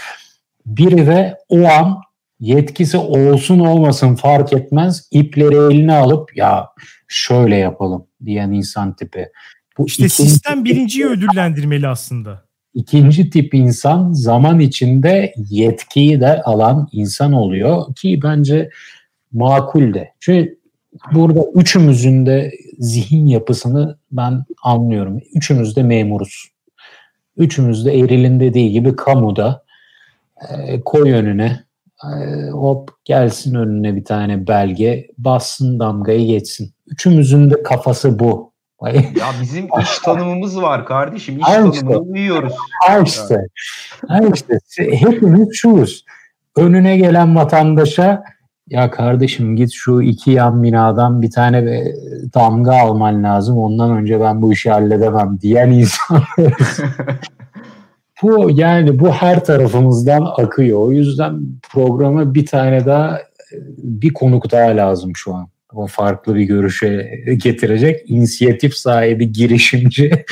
Biri de o an yetkisi olsun olmasın fark etmez ipleri eline alıp ya şöyle yapalım diyen insan tipi. Bu işte sistem birinciyi ödüllendirmeli aslında. İkinci tip insan zaman içinde yetkiyi de alan insan oluyor ki bence makul de. Çünkü burada üçümüzün de zihin yapısını ben anlıyorum. Üçümüz de memuruz. Üçümüz de Eril'in dediği gibi kamuda e, koy önüne hop gelsin önüne bir tane belge bassın damgayı geçsin. Üçümüzün de kafası bu. ya bizim iş tanımımız var kardeşim. İş tanımını işte. uyuyoruz. Ha işte. Ha işte. Hepimiz şuyuz. Önüne gelen vatandaşa ya kardeşim git şu iki yan binadan bir tane damga alman lazım. Ondan önce ben bu işi halledemem diyen insanlarız. bu yani bu her tarafımızdan akıyor. O yüzden programa bir tane daha bir konuk daha lazım şu an. O farklı bir görüşe getirecek inisiyatif sahibi, girişimci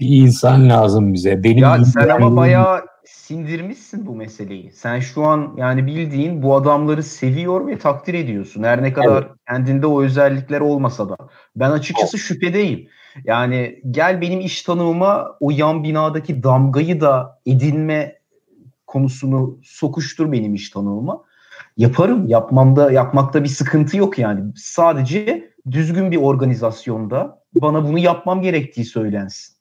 bir insan lazım bize. Benim ya sen ama bayağı sindirmişsin bu meseleyi. Sen şu an yani bildiğin bu adamları seviyor ve takdir ediyorsun. Her ne kadar evet. kendinde o özellikler olmasa da. Ben açıkçası evet. şüphedeyim. Yani gel benim iş tanımıma o yan binadaki damgayı da edinme konusunu sokuştur benim iş tanımıma. Yaparım. Yapmamda yapmakta bir sıkıntı yok yani. Sadece düzgün bir organizasyonda bana bunu yapmam gerektiği söylensin.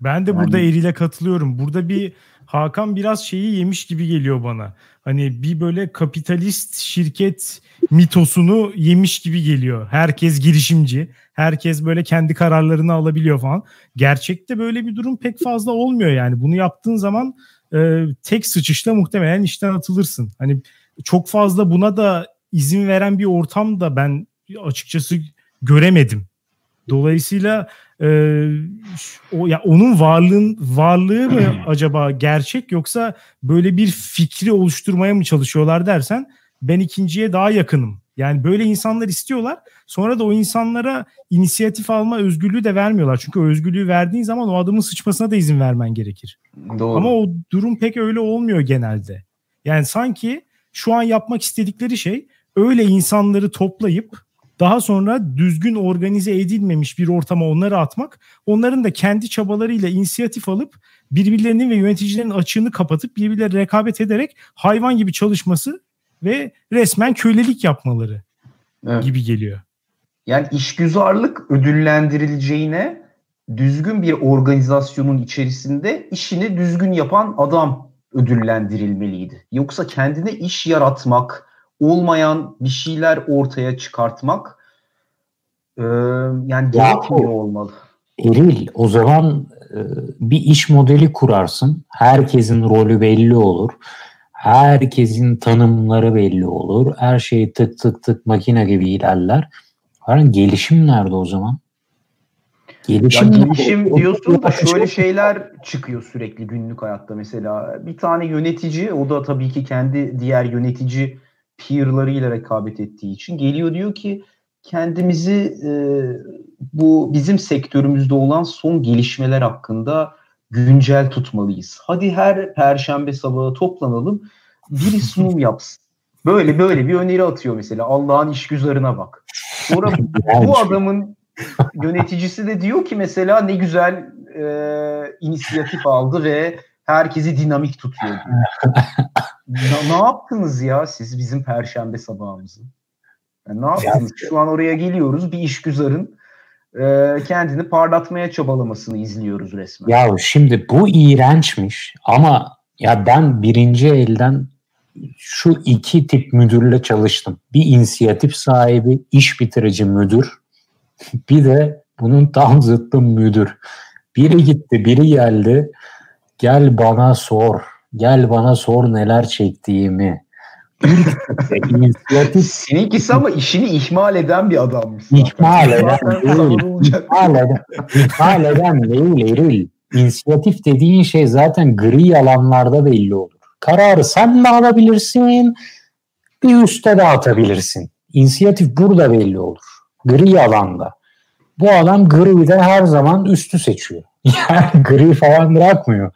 Ben de yani... burada Eril'e katılıyorum. Burada bir Hakan biraz şeyi yemiş gibi geliyor bana. Hani bir böyle kapitalist şirket mitosunu yemiş gibi geliyor. Herkes girişimci. Herkes böyle kendi kararlarını alabiliyor falan. Gerçekte böyle bir durum pek fazla olmuyor yani. Bunu yaptığın zaman e, tek sıçışta muhtemelen işten atılırsın. Hani çok fazla buna da izin veren bir ortam da ben açıkçası göremedim. Dolayısıyla e, o ya onun varlığın varlığı mı acaba gerçek yoksa böyle bir fikri oluşturmaya mı çalışıyorlar dersen ben ikinciye daha yakınım. Yani böyle insanlar istiyorlar. Sonra da o insanlara inisiyatif alma özgürlüğü de vermiyorlar. Çünkü o özgürlüğü verdiğin zaman o adamın sıçmasına da izin vermen gerekir. Doğru. Ama o durum pek öyle olmuyor genelde. Yani sanki şu an yapmak istedikleri şey öyle insanları toplayıp daha sonra düzgün organize edilmemiş bir ortama onları atmak, onların da kendi çabalarıyla inisiyatif alıp birbirlerinin ve yöneticilerin açığını kapatıp birbirleri rekabet ederek hayvan gibi çalışması ve resmen kölelik yapmaları evet. gibi geliyor. Yani işgüzarlık ödüllendirileceğine düzgün bir organizasyonun içerisinde işini düzgün yapan adam ödüllendirilmeliydi. Yoksa kendine iş yaratmak, olmayan bir şeyler ortaya çıkartmak e, yani gerekmiyor olmalı. Eril o zaman e, bir iş modeli kurarsın. Herkesin rolü belli olur. Herkesin tanımları belli olur. Her şey tık tık tık makine gibi ilerler. Hani gelişim nerede o zaman? Gelişim, ya gelişim diyorsun da şöyle şeyler çıkıyor sürekli günlük hayatta mesela. Bir tane yönetici o da tabii ki kendi diğer yönetici peerlarıyla rekabet ettiği için geliyor diyor ki kendimizi e, bu bizim sektörümüzde olan son gelişmeler hakkında güncel tutmalıyız. Hadi her perşembe sabahı toplanalım biri sunum yapsın. Böyle böyle bir öneri atıyor mesela Allah'ın işgüzarına bak. Sonra bu adamın yöneticisi de diyor ki mesela ne güzel e, inisiyatif aldı ve herkesi dinamik tutuyor ne, ne yaptınız ya siz bizim perşembe sabahımızı? Yani ne yaptınız? Şu an oraya geliyoruz bir işgüzarın e, kendini parlatmaya çabalamasını izliyoruz resmen. Ya şimdi bu iğrençmiş ama ya ben birinci elden şu iki tip müdürle çalıştım. Bir inisiyatif sahibi, iş bitirici müdür. Bir de bunun tam zıttı müdür. Biri gitti, biri geldi. Gel bana sor. Gel bana sor neler çektiğimi. İnisiyatif. Seninkisi ama işini ihmal eden bir adammış. İhmal eden değil. İhmal eden, ihmal eden değil Eril. İnisiyatif dediğin şey zaten gri alanlarda belli olur. Kararı sen mi alabilirsin? Bir üste de atabilirsin. İnisiyatif burada belli olur. Gri alanda. Bu adam gri de her zaman üstü seçiyor. Yani gri falan bırakmıyor.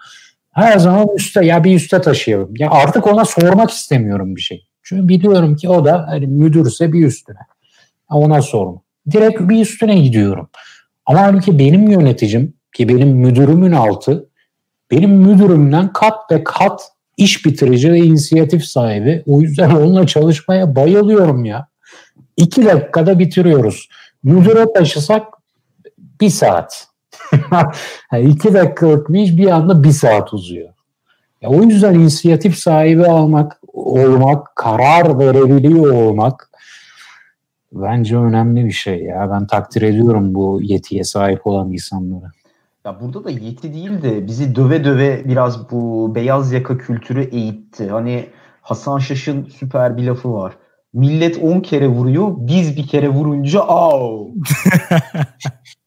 Her zaman üste ya bir üste taşıyalım. Ya artık ona sormak istemiyorum bir şey. Çünkü biliyorum ki o da hani müdürse bir üstüne. Ona sorun. Direkt bir üstüne gidiyorum. Ama halbuki benim yöneticim ki benim müdürümün altı benim müdürümden kat ve kat iş bitirici ve inisiyatif sahibi. O yüzden onunla çalışmaya bayılıyorum ya. İki dakikada bitiriyoruz. müdüre taşısak bir saat. yani iki dakikalık bir iş bir anda bir saat uzuyor. Ya o yüzden inisiyatif sahibi almak, olmak, karar verebiliyor olmak bence önemli bir şey ya. Ben takdir ediyorum bu yetiye sahip olan insanları. Ya burada da yeti değil de bizi döve döve biraz bu beyaz yaka kültürü eğitti. Hani Hasan Şaş'ın süper bir lafı var. Millet 10 kere vuruyor, biz bir kere vurunca au.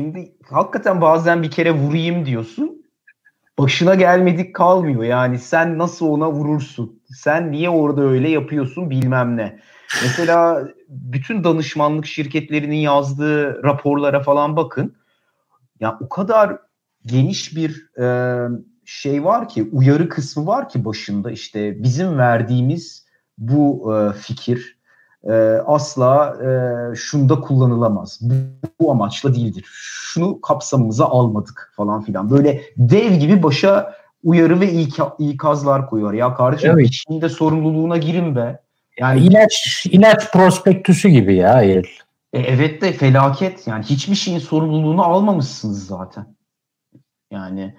Şimdi hakikaten bazen bir kere vurayım diyorsun. Başına gelmedik kalmıyor. Yani sen nasıl ona vurursun? Sen niye orada öyle yapıyorsun bilmem ne. Mesela bütün danışmanlık şirketlerinin yazdığı raporlara falan bakın. Ya o kadar geniş bir e, şey var ki, uyarı kısmı var ki başında işte bizim verdiğimiz bu e, fikir e, asla e, şunda kullanılamaz. Bu, bu amaçla değildir. Şunu kapsamımıza almadık falan filan. Böyle dev gibi başa uyarı ve ikazlar koyuyor. Ya kardeşim evet. içinde sorumluluğuna girin be. Yani ilaç ilaç prospektüsü gibi ya el. E, evet de felaket. Yani hiçbir şeyin sorumluluğunu almamışsınız zaten. Yani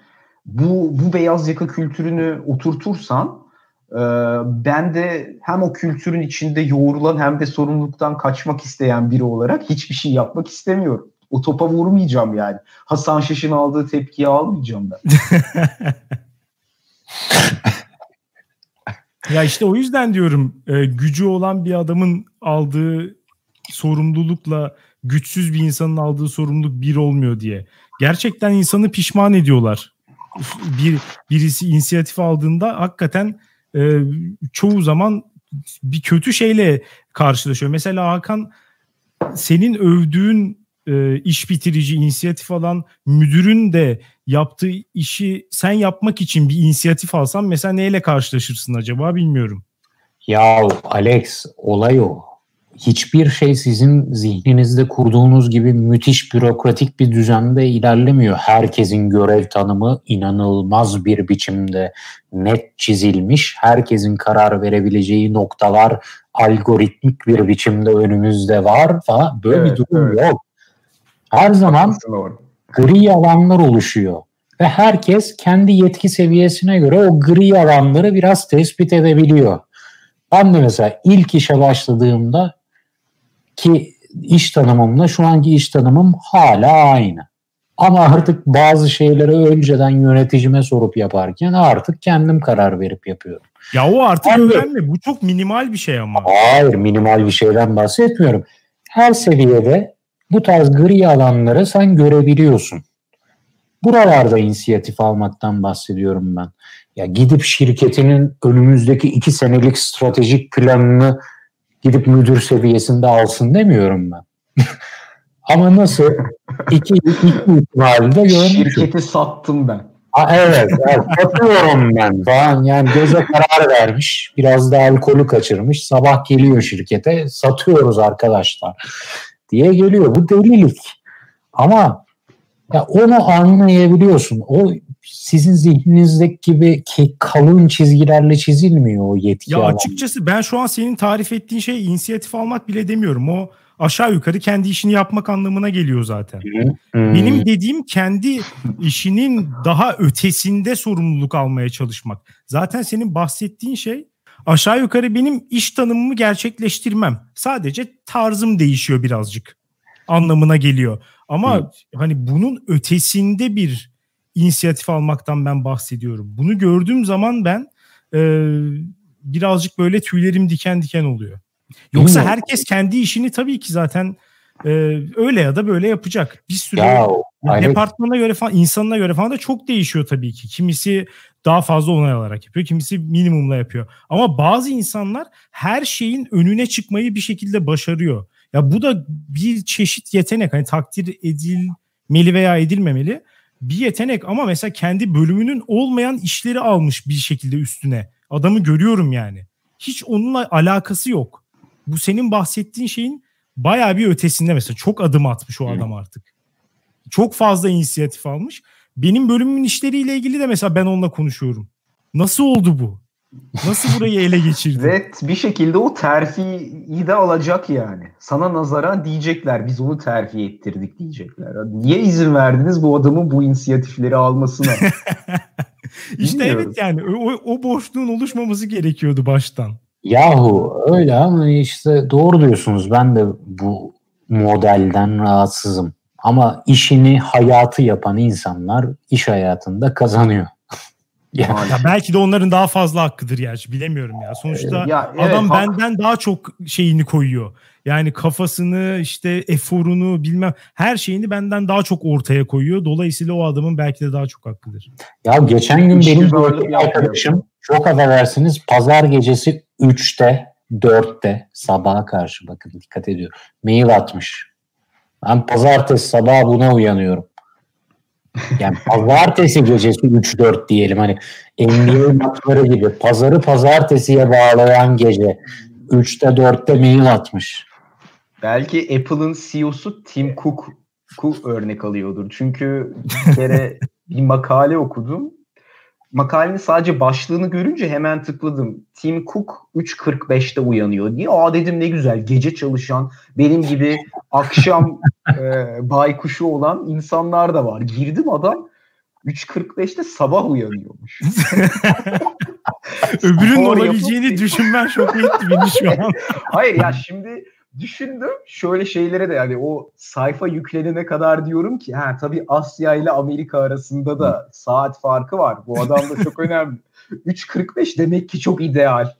bu bu beyaz yaka kültürünü oturtursan ben de hem o kültürün içinde yoğrulan hem de sorumluluktan kaçmak isteyen biri olarak hiçbir şey yapmak istemiyorum. O topa vurmayacağım yani. Hasan Şaş'ın aldığı tepkiyi almayacağım ben. Ya işte o yüzden diyorum e, gücü olan bir adamın aldığı sorumlulukla güçsüz bir insanın aldığı sorumluluk bir olmuyor diye. Gerçekten insanı pişman ediyorlar. Bir birisi inisiyatif aldığında hakikaten e, çoğu zaman bir kötü şeyle karşılaşıyor. Mesela Hakan senin övdüğün e, iş bitirici, inisiyatif alan müdürün de yaptığı işi sen yapmak için bir inisiyatif alsan mesela neyle karşılaşırsın acaba bilmiyorum. Ya Alex olay o. Hiçbir şey sizin zihninizde kurduğunuz gibi müthiş bürokratik bir düzende ilerlemiyor. Herkesin görev tanımı inanılmaz bir biçimde net çizilmiş. Herkesin karar verebileceği noktalar algoritmik bir biçimde önümüzde var falan. Böyle evet, bir durum evet. yok. Her zaman gri alanlar oluşuyor. Ve herkes kendi yetki seviyesine göre o gri alanları biraz tespit edebiliyor. Ben de mesela ilk işe başladığımda ki iş tanımımla şu anki iş tanımım hala aynı. Ama artık bazı şeyleri önceden yöneticime sorup yaparken artık kendim karar verip yapıyorum. Ya o artık ben öğrenme. Bu çok minimal bir şey ama. Hayır minimal bir şeyden bahsetmiyorum. Her seviyede bu tarz gri alanları sen görebiliyorsun. Buralarda inisiyatif almaktan bahsediyorum ben. Ya gidip şirketinin önümüzdeki iki senelik stratejik planını gidip müdür seviyesinde alsın demiyorum ben. Ama nasıl? iki, iki ihtimalde görmüşüm. Şirketi sattım ben. Ha, evet, evet satıyorum ben falan. Yani göze karar vermiş. Biraz da alkolü kaçırmış. Sabah geliyor şirkete. Satıyoruz arkadaşlar diye geliyor. Bu delilik. Ama ya onu anlayabiliyorsun. O sizin zihninizdeki gibi ki kalın çizgilerle çizilmiyor o yetki. Ya alanı. açıkçası ben şu an senin tarif ettiğin şey inisiyatif almak bile demiyorum. O aşağı yukarı kendi işini yapmak anlamına geliyor zaten. Hmm. Benim dediğim kendi işinin daha ötesinde sorumluluk almaya çalışmak. Zaten senin bahsettiğin şey aşağı yukarı benim iş tanımımı gerçekleştirmem. Sadece tarzım değişiyor birazcık anlamına geliyor. Ama Hı. hani bunun ötesinde bir inisiyatif almaktan ben bahsediyorum. Bunu gördüğüm zaman ben e, birazcık böyle tüylerim diken diken oluyor. Yoksa herkes kendi işini tabii ki zaten e, öyle ya da böyle yapacak. Bir sürü ya, departmana göre falan, insanına göre falan da çok değişiyor tabii ki. Kimisi daha fazla onay alarak yapıyor. Kimisi minimumla yapıyor. Ama bazı insanlar her şeyin önüne çıkmayı bir şekilde başarıyor. Ya bu da bir çeşit yetenek. Hani takdir edilmeli veya edilmemeli bir yetenek ama mesela kendi bölümünün olmayan işleri almış bir şekilde üstüne. Adamı görüyorum yani. Hiç onunla alakası yok. Bu senin bahsettiğin şeyin baya bir ötesinde mesela. Çok adım atmış o adam artık. Çok fazla inisiyatif almış. Benim bölümümün işleriyle ilgili de mesela ben onunla konuşuyorum. Nasıl oldu bu? Nasıl burayı ele geçirdi? Ve bir şekilde o terfiyi de alacak yani. Sana nazara diyecekler biz onu terfi ettirdik diyecekler. Niye izin verdiniz bu adamın bu inisiyatifleri almasına? işte Bilmiyorum. evet yani o, o boşluğun oluşmaması gerekiyordu baştan. Yahu öyle ama işte doğru diyorsunuz. Ben de bu modelden rahatsızım. Ama işini hayatı yapan insanlar iş hayatında kazanıyor. Ya, ya belki de onların daha fazla hakkıdır ya. Bilemiyorum ya. Sonuçta ya, evet, adam hak... benden daha çok şeyini koyuyor. Yani kafasını işte eforunu bilmem her şeyini benden daha çok ortaya koyuyor. Dolayısıyla o adamın belki de daha çok hakkıdır. Ya geçen gün benim bir arkadaşım çok affedersiniz pazar gecesi 3'te 4'te sabaha karşı bakın dikkat ediyor. Mail atmış. Ben pazartesi sabah buna uyanıyorum. Yani pazartesi gecesi 3-4 diyelim hani NBA maçları gibi pazarı pazartesiye bağlayan gece 3'te 4'te mail atmış. Belki Apple'ın CEO'su Tim Cook'u örnek alıyordur. Çünkü bir kere bir makale okudum makalenin sadece başlığını görünce hemen tıkladım. Tim Cook 3.45'te uyanıyor diye. Aa dedim ne güzel gece çalışan benim gibi akşam e, baykuşu olan insanlar da var. Girdim adam 3.45'te sabah uyanıyormuş. Öbürünün olabileceğini düşünmen şok etti beni şu an. Hayır ya şimdi düşündüm şöyle şeylere de yani o sayfa yüklenene kadar diyorum ki ha tabii Asya ile Amerika arasında da saat farkı var. Bu adam da çok önemli. 3.45 demek ki çok ideal.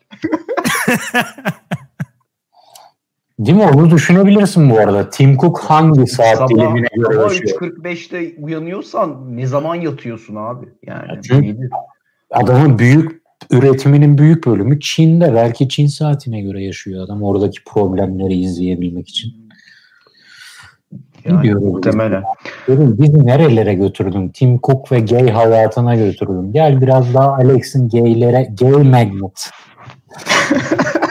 Değil mi? Onu düşünebilirsin bu arada. Tim Cook hangi saat sabah, dilimine göre yaşıyor? 3.45'te uyanıyorsan ne zaman yatıyorsun abi? Yani Çünkü adamın büyük üretiminin büyük bölümü Çin'de. Belki Çin saatine göre yaşıyor adam oradaki problemleri izleyebilmek için. Yani diyorum, muhtemelen. Dedim, bizi nerelere götürdün? Tim Cook ve gay hayatına götürdün. Gel biraz daha Alex'in gaylere, gay magnet.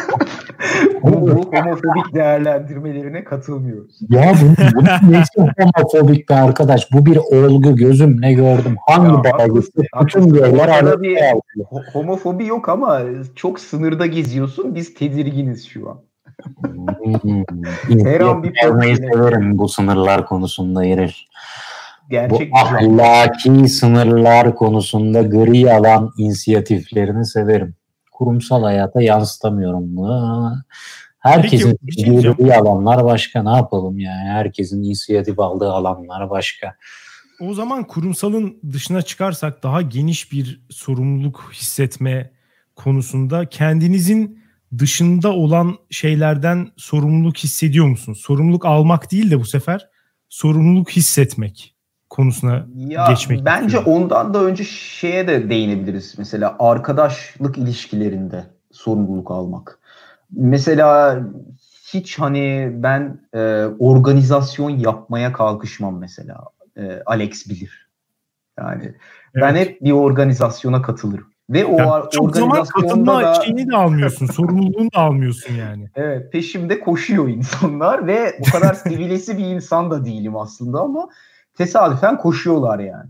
bu, bu homofobik değerlendirmelerine katılmıyoruz. Ya bu, bu neyse homofobik be arkadaş. Bu bir olgu gözüm ne gördüm. Hangi belgesi? Bütün gayler bir homofobi yok ama çok sınırda geziyorsun. Biz tedirginiz şu an. Hmm, Her an bir severim bu sınırlar konusunda Yerel. Gerçek bu ahlaki sınırlar konusunda gri alan inisiyatiflerini severim kurumsal hayata yansıtamıyorum bunu. Herkesin girdiği şey alanlar başka. Ne yapalım yani? Herkesin inisiyatif aldığı alanlar başka. O zaman kurumsalın dışına çıkarsak daha geniş bir sorumluluk hissetme konusunda kendinizin dışında olan şeylerden sorumluluk hissediyor musunuz? Sorumluluk almak değil de bu sefer sorumluluk hissetmek konusuna ya, geçmek. Bence istiyorum. ondan da önce şeye de değinebiliriz. Mesela arkadaşlık ilişkilerinde sorumluluk almak. Mesela hiç hani ben e, organizasyon yapmaya kalkışmam mesela. E, Alex bilir. Yani evet. ben hep bir organizasyona katılırım. Ve o yani çok zaman katılma da, şeyini de almıyorsun, sorumluluğunu da almıyorsun yani. Evet, peşimde koşuyor insanlar ve o kadar sivilesi bir insan da değilim aslında ama tesadüfen koşuyorlar yani.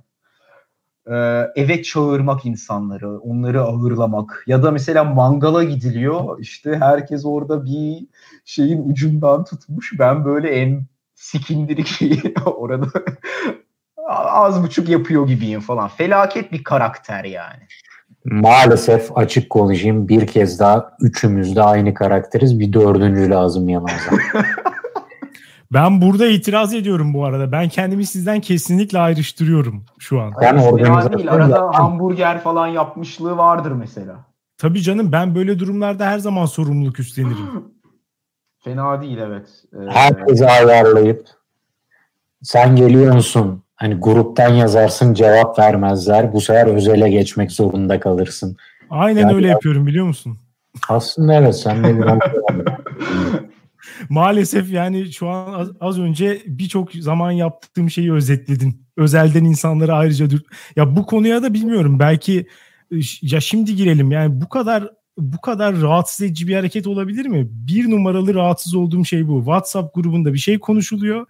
Ee, eve çağırmak insanları, onları ağırlamak ya da mesela mangala gidiliyor işte herkes orada bir şeyin ucundan tutmuş ben böyle en sikindirik şeyi orada az buçuk yapıyor gibiyim falan. Felaket bir karakter yani. Maalesef açık konuşayım bir kez daha üçümüz de aynı karakteriz. Bir dördüncü lazım yanımıza. Ben burada itiraz ediyorum bu arada. Ben kendimi sizden kesinlikle ayrıştırıyorum şu an. Ben organizasyon değil. Arada yapmam. hamburger falan yapmışlığı vardır mesela. Tabii canım ben böyle durumlarda her zaman sorumluluk üstlenirim. Fena değil evet. Ee... Herkesi ayarlayıp sen geliyor musun? Hani gruptan yazarsın cevap vermezler. Bu sefer özele geçmek zorunda kalırsın. Aynen yani, öyle yapıyorum biliyor musun? Aslında evet sen de biraz Maalesef yani şu an az, az önce birçok zaman yaptığım şeyi özetledin. Özelden insanları ayrıca ya bu konuya da bilmiyorum belki ya şimdi girelim yani bu kadar bu kadar rahatsız edici bir hareket olabilir mi? Bir numaralı rahatsız olduğum şey bu. WhatsApp grubunda bir şey konuşuluyor.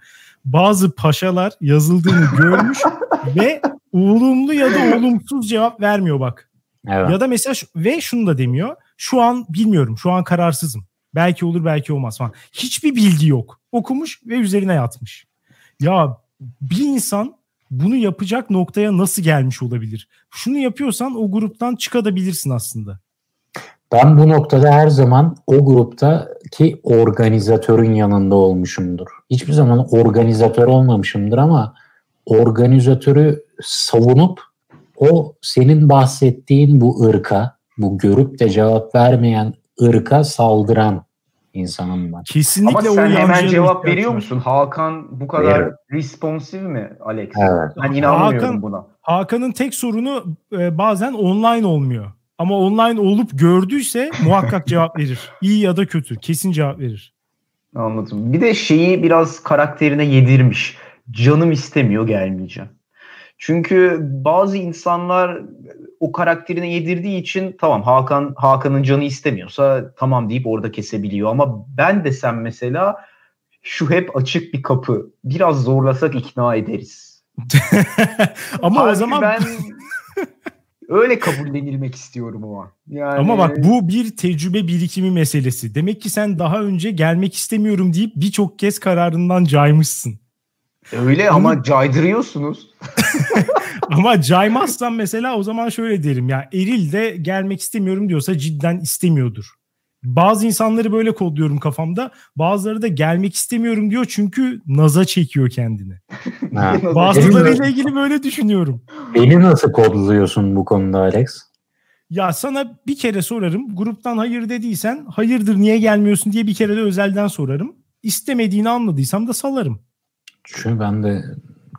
Bazı paşalar yazıldığını görmüş ve olumlu ya da olumsuz cevap vermiyor bak. Evet. Ya da mesela şu, ve şunu da demiyor. Şu an bilmiyorum. Şu an kararsızım. Belki olur belki olmaz falan. Hiçbir bilgi yok. Okumuş ve üzerine yatmış. Ya bir insan bunu yapacak noktaya nasıl gelmiş olabilir? Şunu yapıyorsan o gruptan çıkabilirsin aslında. Ben bu noktada her zaman o gruptaki organizatörün yanında olmuşumdur. Hiçbir zaman organizatör olmamışımdır ama organizatörü savunup o senin bahsettiğin bu ırka, bu görüp de cevap vermeyen ırka saldıran insanım ben. Kesinlikle Ama sen hemen cevap veriyor musun? Hakan bu kadar Veririm. responsif mi Alex? Evet. Ben inanmıyorum Hakan, buna. Hakan'ın tek sorunu e, bazen online olmuyor. Ama online olup gördüyse muhakkak cevap verir. İyi ya da kötü. Kesin cevap verir. Anladım. Bir de şeyi biraz karakterine yedirmiş. Canım istemiyor gelmeyeceğim. Çünkü bazı insanlar o karakterine yedirdiği için tamam Hakan Hakan'ın canı istemiyorsa tamam deyip orada kesebiliyor ama ben desem mesela şu hep açık bir kapı. Biraz zorlasak ikna ederiz. ama Halbuki o zaman ben öyle kabullenilmek istiyorum o an. Yani... Ama bak bu bir tecrübe birikimi meselesi. Demek ki sen daha önce gelmek istemiyorum deyip birçok kez kararından caymışsın. Öyle ama caydırıyorsunuz. ama caymazsan mesela o zaman şöyle derim ya Eril de gelmek istemiyorum diyorsa cidden istemiyordur. Bazı insanları böyle kodluyorum kafamda. Bazıları da gelmek istemiyorum diyor çünkü naza çekiyor kendini. Bazılarıyla ilgili böyle düşünüyorum. Beni nasıl kodluyorsun bu konuda Alex? Ya sana bir kere sorarım. Gruptan hayır dediysen hayırdır niye gelmiyorsun diye bir kere de özelden sorarım. İstemediğini anladıysam da salarım. Çünkü ben de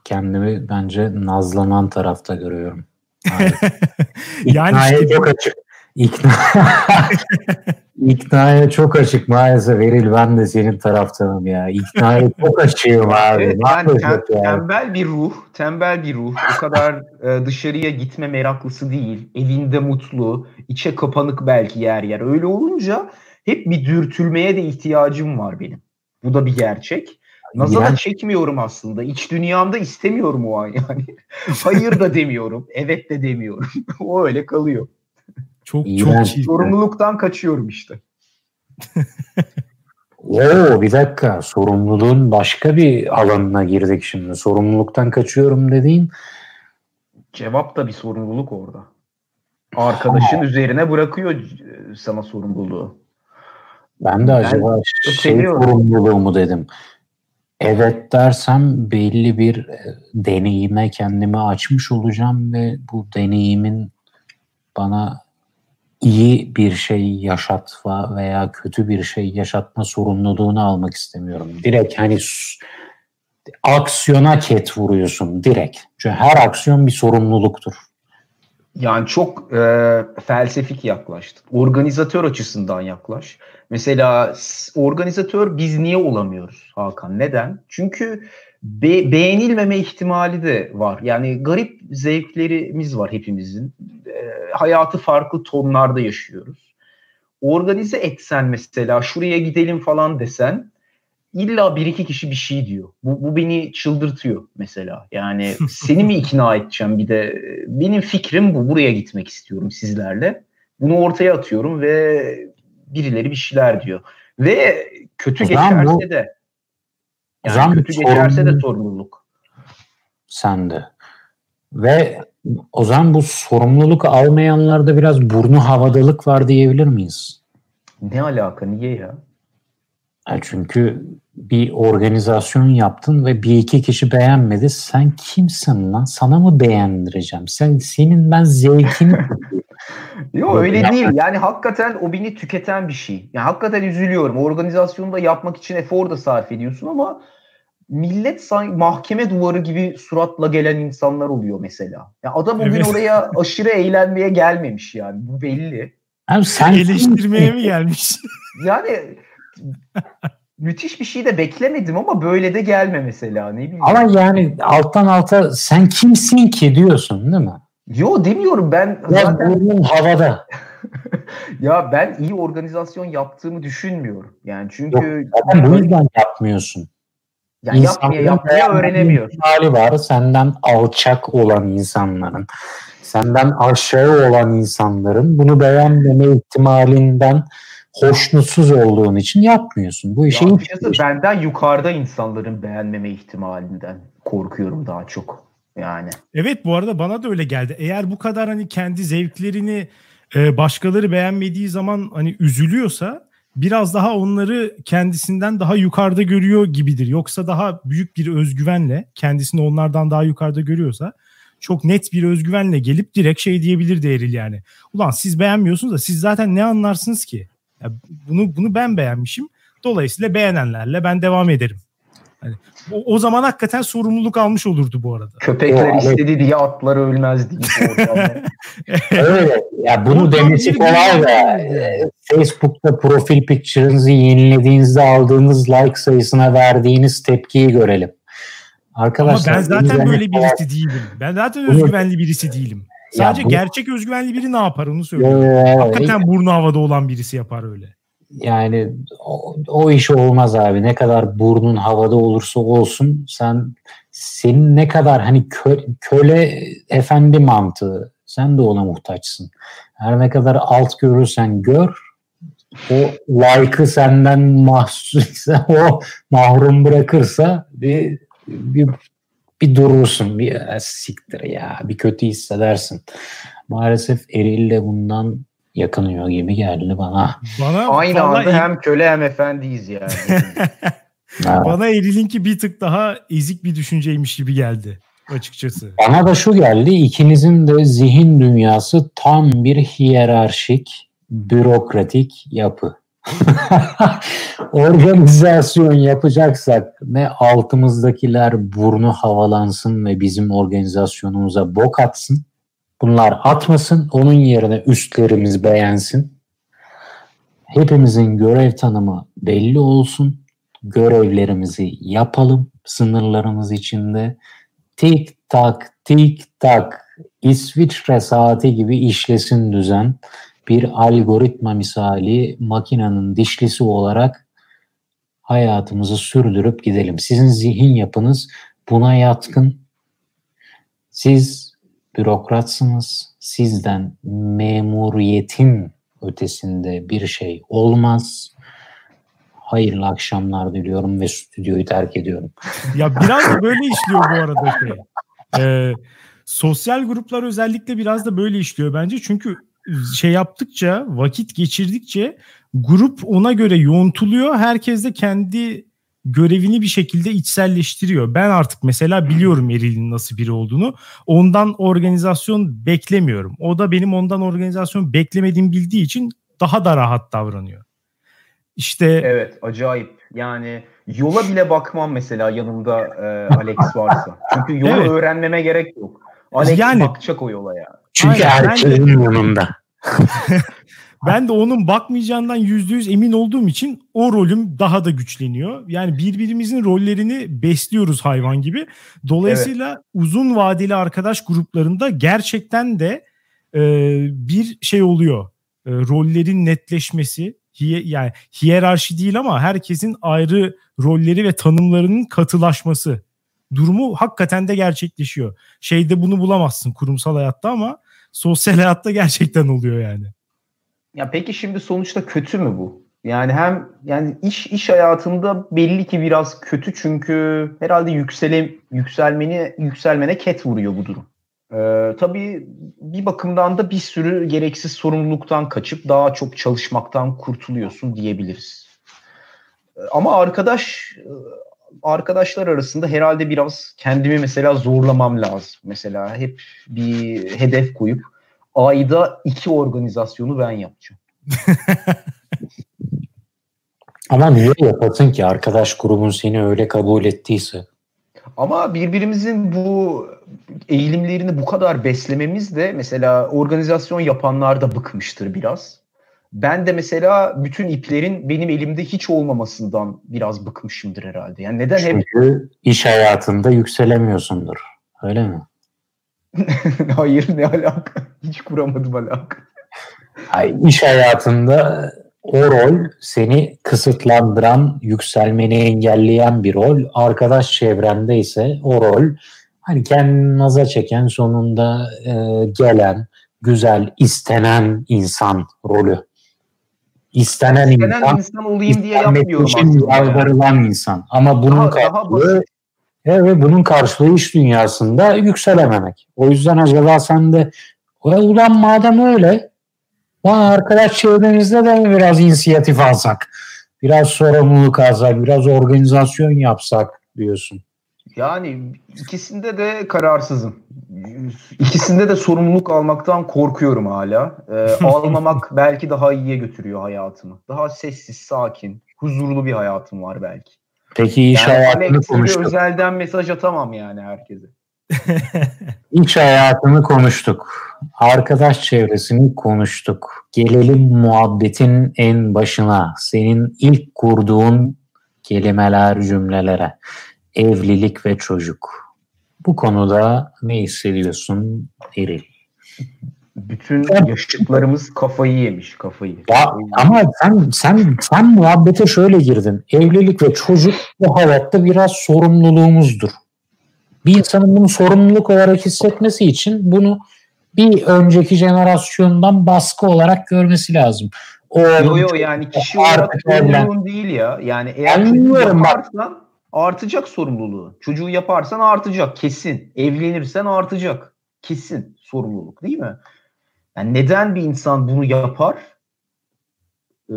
kendimi bence nazlanan tarafta görüyorum. yani işte çok açık. İkna İknaya çok açık maalesef Eril ben de senin taraftanım ya. İknaya çok açığım abi. Evet, yani tem, tembel bir ruh, tembel bir ruh. O kadar e, dışarıya gitme meraklısı değil. Evinde mutlu, içe kapanık belki yer yer. Öyle olunca hep bir dürtülmeye de ihtiyacım var benim. Bu da bir gerçek. Naz'a da çekmiyorum aslında. İç dünyamda istemiyorum o an yani. Hayır da demiyorum. Evet de demiyorum. o öyle kalıyor. Çok İğrenç. çok iyi. Sorumluluktan kaçıyorum işte. Oo bir dakika. Sorumluluğun başka bir alanına girdik şimdi. Sorumluluktan kaçıyorum dediğin cevap da bir sorumluluk orada. Arkadaşın ha. üzerine bırakıyor sana sorumluluğu. Ben de acaba ben şey sorumluluğu mu dedim evet dersem belli bir e, deneyime kendimi açmış olacağım ve bu deneyimin bana iyi bir şey yaşatma veya kötü bir şey yaşatma sorumluluğunu almak istemiyorum. Direkt hani aksiyona ket vuruyorsun direkt. Çünkü her aksiyon bir sorumluluktur. Yani çok e, felsefik yaklaştın. Organizatör açısından yaklaş. Mesela organizatör biz niye olamıyoruz Hakan? Neden? Çünkü be- beğenilmeme ihtimali de var. Yani garip zevklerimiz var hepimizin. E, hayatı farklı tonlarda yaşıyoruz. Organize etsen mesela şuraya gidelim falan desen illa bir iki kişi bir şey diyor. Bu, bu beni çıldırtıyor mesela. Yani seni mi ikna edeceğim bir de benim fikrim bu. Buraya gitmek istiyorum sizlerle. Bunu ortaya atıyorum ve birileri bir şeyler diyor. Ve kötü geçerse bu, de yani kötü geçerse de sorumluluk. Sen de. Ve o zaman bu sorumluluk almayanlarda biraz burnu havadalık var diyebilir miyiz? Ne alaka? Niye ya? çünkü bir organizasyon yaptın ve bir iki kişi beğenmedi. Sen kimsin lan? Sana mı beğendireceğim? Sen senin ben zevkini Yok öyle değil. Yani hakikaten o beni tüketen bir şey. Yani hakikaten üzülüyorum. Organizasyonu da yapmak için efor da sarf ediyorsun ama millet sanki mahkeme duvarı gibi suratla gelen insanlar oluyor mesela. Ya adam o evet. gün oraya aşırı eğlenmeye gelmemiş yani. Bu belli. Abi sen eleştirmeye mi gelmiş? Yani müthiş bir şey de beklemedim ama böyle de gelme mesela ne bileyim. Ama yani alttan alta sen kimsin ki diyorsun değil mi? Yo demiyorum ben ya zaten havada. ya ben iyi organizasyon yaptığımı düşünmüyorum. Yani çünkü Yok, bu yüzden yapmıyorsun. Yani yapmaya yapmaya öğrenemiyorsun. Hali var senden alçak olan insanların. senden aşağı olan insanların bunu beğenmeme ihtimalinden hoşnutsuz olduğun için yapmıyorsun. Bu işi ya, benden yukarıda insanların beğenmeme ihtimalinden korkuyorum daha çok. Yani. Evet bu arada bana da öyle geldi. Eğer bu kadar hani kendi zevklerini e, başkaları beğenmediği zaman hani üzülüyorsa biraz daha onları kendisinden daha yukarıda görüyor gibidir. Yoksa daha büyük bir özgüvenle kendisini onlardan daha yukarıda görüyorsa çok net bir özgüvenle gelip direkt şey diyebilir Eril yani. Ulan siz beğenmiyorsunuz da siz zaten ne anlarsınız ki? Ya bunu bunu ben beğenmişim. Dolayısıyla beğenenlerle ben devam ederim. Hani o, o zaman hakikaten sorumluluk almış olurdu bu arada. Köpekler o, istedi diye atlar ölmez diye. Öyle. Ya bunu demesi kolay da e, Facebook'ta profil picture'ınızı yenilediğinizde aldığınız like sayısına verdiğiniz tepkiyi görelim. Arkadaşlar, Ama ben zaten böyle birisi değilim. Ben zaten özgüvenli birisi değilim. Sadece bu... gerçek özgüvenli biri ne yapar onu söylüyorum. Hakikaten burnu havada olan birisi yapar öyle. Yani o, o iş olmaz abi. Ne kadar burnun havada olursa olsun sen senin ne kadar hani kö, köle efendi mantığı sen de ona muhtaçsın. Her ne kadar alt görürsen gör o like'ı senden mahsus o mahrum bırakırsa bir, bir bir durursun bir siktir ya bir kötü hissedersin. Maalesef Eril de bundan yakınıyor gibi geldi bana. Bana Aynı anda el... hem köle hem efendiyiz yani. bana Eril'inki bir tık daha ezik bir düşünceymiş gibi geldi açıkçası. Bana da şu geldi. ikinizin de zihin dünyası tam bir hiyerarşik, bürokratik yapı. Organizasyon yapacaksak ne altımızdakiler burnu havalansın ve bizim organizasyonumuza bok atsın Bunlar atmasın, onun yerine üstlerimiz beğensin. Hepimizin görev tanımı belli olsun. Görevlerimizi yapalım sınırlarımız içinde. Tik tak tik tak İsviçre saati gibi işlesin düzen. Bir algoritma misali makinenin dişlisi olarak hayatımızı sürdürüp gidelim. Sizin zihin yapınız buna yatkın. Siz bürokratsınız. Sizden memuriyetin ötesinde bir şey olmaz. Hayırlı akşamlar diliyorum ve stüdyoyu terk ediyorum. Ya biraz da böyle işliyor bu arada şey. Ee, sosyal gruplar özellikle biraz da böyle işliyor bence. Çünkü şey yaptıkça, vakit geçirdikçe grup ona göre yoğuntuluyor. Herkes de kendi görevini bir şekilde içselleştiriyor. Ben artık mesela biliyorum Eril'in nasıl biri olduğunu. Ondan organizasyon beklemiyorum. O da benim ondan organizasyon beklemediğim bildiği için daha da rahat davranıyor. İşte Evet, acayip. Yani yola bile bakmam mesela yanımda e, Alex varsa. Çünkü yolu evet. öğrenmeme gerek yok. Alex yani, bakacak o yola ya. Çünkü herkesin yanında. Ben de onun bakmayacağından yüzde yüz emin olduğum için o rolüm daha da güçleniyor. Yani birbirimizin rollerini besliyoruz hayvan gibi. Dolayısıyla evet. uzun vadeli arkadaş gruplarında gerçekten de e, bir şey oluyor. E, rollerin netleşmesi, hiye, yani hiyerarşi değil ama herkesin ayrı rolleri ve tanımlarının katılaşması durumu hakikaten de gerçekleşiyor. Şeyde bunu bulamazsın kurumsal hayatta ama sosyal hayatta gerçekten oluyor yani. Ya peki şimdi sonuçta kötü mü bu? Yani hem yani iş iş hayatında belli ki biraz kötü çünkü herhalde yüksele, yükselmeni yükselmene ket vuruyor bu durum. Ee, tabii bir bakımdan da bir sürü gereksiz sorumluluktan kaçıp daha çok çalışmaktan kurtuluyorsun diyebiliriz. Ama arkadaş arkadaşlar arasında herhalde biraz kendimi mesela zorlamam lazım. Mesela hep bir hedef koyup ayda iki organizasyonu ben yapacağım. Ama niye yapasın ki arkadaş grubun seni öyle kabul ettiyse? Ama birbirimizin bu eğilimlerini bu kadar beslememiz de mesela organizasyon yapanlar da bıkmıştır biraz. Ben de mesela bütün iplerin benim elimde hiç olmamasından biraz bıkmışımdır herhalde. Yani neden Çünkü hep... iş hayatında yükselemiyorsundur. Öyle mi? Hayır ne alaka? Hiç kuramadım alaka. Ay, iş hayatında o rol seni kısıtlandıran, yükselmeni engelleyen bir rol. Arkadaş çevrende ise o rol Hani kendini naza çeken sonunda e, gelen, güzel, istenen insan rolü. İstenen, İstenen insan, insan olayım diye yapmıyorum için aslında. yani. yalvarılan insan. Ama bunun Daha- daha karşılığı basit. Evet bunun karşılığı iş dünyasında yükselememek. O yüzden acaba sen de "Ya ulan madem öyle lan arkadaş çevremizde de biraz inisiyatif alsak? Biraz sorumluluk alsak, biraz organizasyon yapsak diyorsun. Yani ikisinde de kararsızım. İkisinde de sorumluluk almaktan korkuyorum hala. Ee, almamak belki daha iyiye götürüyor hayatımı. Daha sessiz, sakin, huzurlu bir hayatım var belki. Peki iş Yani hayatını konuştuk. özelden mesaj atamam yani herkese. İş hayatını konuştuk. Arkadaş çevresini konuştuk. Gelelim muhabbetin en başına. Senin ilk kurduğun kelimeler, cümlelere. Evlilik ve çocuk. Bu konuda ne hissediyorsun Eril? Bütün yaşıtlarımız kafayı yemiş kafayı. Ya ama sen sen sen muhabbete şöyle girdin. Evlilik ve çocuk bu hayatta biraz sorumluluğumuzdur. Bir insanın bunu sorumluluk olarak hissetmesi için bunu bir önceki jenerasyondan baskı olarak görmesi lazım. O Yo yo yani kişi olarak sorumluluğun değil ya. Yani eğer Anlıyorum yaparsan artacak sorumluluğu. Çocuğu yaparsan artacak kesin. Evlenirsen artacak. Kesin sorumluluk değil mi? Yani neden bir insan bunu yapar? Ee,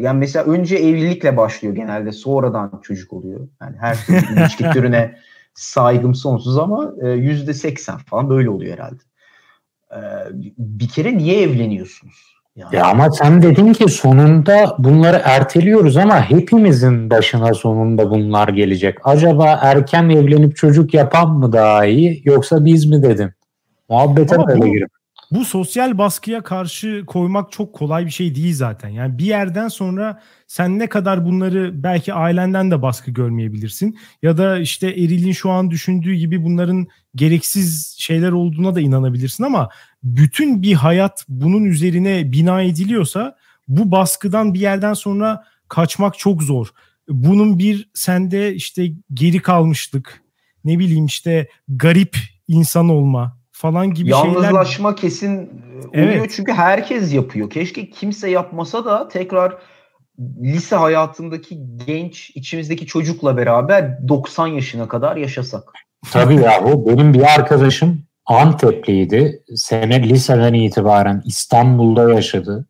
yani mesela önce evlilikle başlıyor genelde sonradan çocuk oluyor. Yani her ilişki türüne saygım sonsuz ama e, yüzde seksen falan böyle oluyor herhalde. Ee, bir kere niye evleniyorsunuz? Yani, Ya ama sen dedin ki sonunda bunları erteliyoruz ama hepimizin başına sonunda bunlar gelecek. Acaba erken evlenip çocuk yapan mı daha iyi yoksa biz mi dedin? Muhabbete Ama böyle girip. Bu sosyal baskıya karşı koymak çok kolay bir şey değil zaten. Yani bir yerden sonra sen ne kadar bunları belki ailenden de baskı görmeyebilirsin. Ya da işte Eril'in şu an düşündüğü gibi bunların gereksiz şeyler olduğuna da inanabilirsin ama bütün bir hayat bunun üzerine bina ediliyorsa bu baskıdan bir yerden sonra kaçmak çok zor. Bunun bir sende işte geri kalmışlık, ne bileyim işte garip insan olma falan gibi şeyler Yalnızlaşma kesin e, oluyor Evet. çünkü herkes yapıyor. Keşke kimse yapmasa da tekrar lise hayatındaki genç içimizdeki çocukla beraber 90 yaşına kadar yaşasak. Tabii yahu benim bir arkadaşım Antepliydi. Sene liseden itibaren İstanbul'da yaşadı.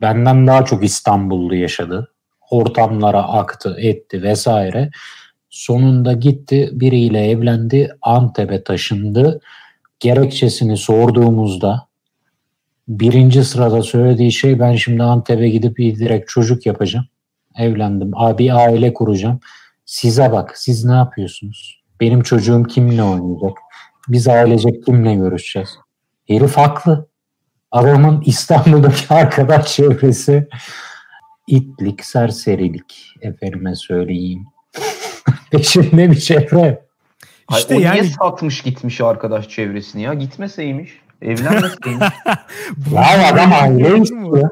Benden daha çok İstanbul'da yaşadı. Ortamlara aktı, etti vesaire. Sonunda gitti biriyle evlendi. Antep'e taşındı. Gerekçesini sorduğumuzda birinci sırada söylediği şey ben şimdi Antep'e gidip direkt çocuk yapacağım. Evlendim. Abi aile kuracağım. Size bak siz ne yapıyorsunuz? Benim çocuğum kimle oynayacak? Biz ailecek kimle görüşeceğiz? Herif haklı. Adamın İstanbul'daki arkadaş çevresi itlik, serserilik efendime söyleyeyim. Peşinde bir çevre. Ay, İşte o yani niye satmış gitmiş arkadaş çevresini ya? Gitmeseymiş. Evlenmeseymiş. Bu- Ya adam aile istiyor.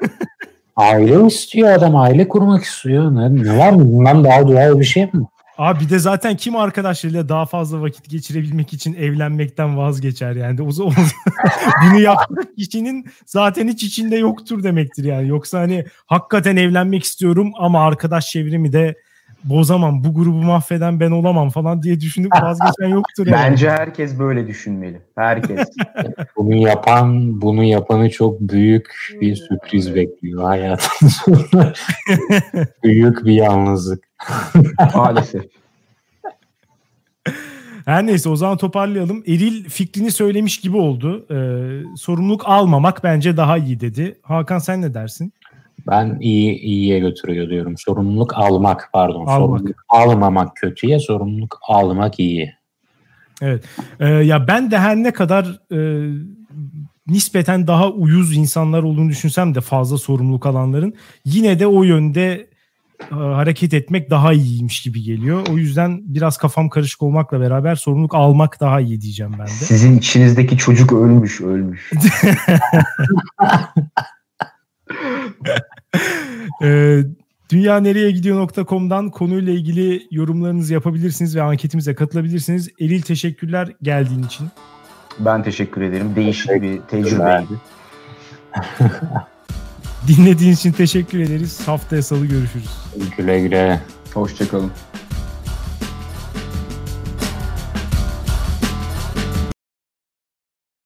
Aile istiyor adam aile kurmak istiyor. Ne, ne var mı? Bundan daha doğal bir şey mi? Abi bir de zaten kim arkadaşlarıyla daha fazla vakit geçirebilmek için evlenmekten vazgeçer yani. O zaman bunu yapmak kişinin zaten hiç içinde yoktur demektir yani. Yoksa hani hakikaten evlenmek istiyorum ama arkadaş çevremi de bozamam. Bu grubu mahveden ben olamam falan diye düşünüp vazgeçen yoktur yani. Bence herkes böyle düşünmeli. Herkes. Bunu yapan, bunu yapanı çok büyük bir sürpriz bekliyor hayatın sonunda. büyük bir yalnızlık. Maalesef. Her neyse o zaman toparlayalım. Eril fikrini söylemiş gibi oldu. Ee, sorumluluk almamak bence daha iyi dedi. Hakan sen ne dersin? Ben iyi iyiye götürüyor diyorum. Sorumluluk almak pardon. Almak. Sorumluluk almamak kötüye, sorumluluk almak iyi. Evet. Ee, ya ben de her ne kadar e, nispeten daha uyuz insanlar olduğunu düşünsem de fazla sorumluluk alanların yine de o yönde e, hareket etmek daha iyiymiş gibi geliyor. O yüzden biraz kafam karışık olmakla beraber sorumluluk almak daha iyi diyeceğim ben de. Sizin içinizdeki çocuk ölmüş ölmüş. Ee, Dünyanereyegidiyor.com'dan konuyla ilgili yorumlarınızı yapabilirsiniz ve anketimize katılabilirsiniz. Elil teşekkürler geldiğin için. Ben teşekkür ederim. Değişik bir tecrübeydi. Dinlediğiniz için teşekkür ederiz. Haftaya salı görüşürüz. Güle güle. Hoşçakalın.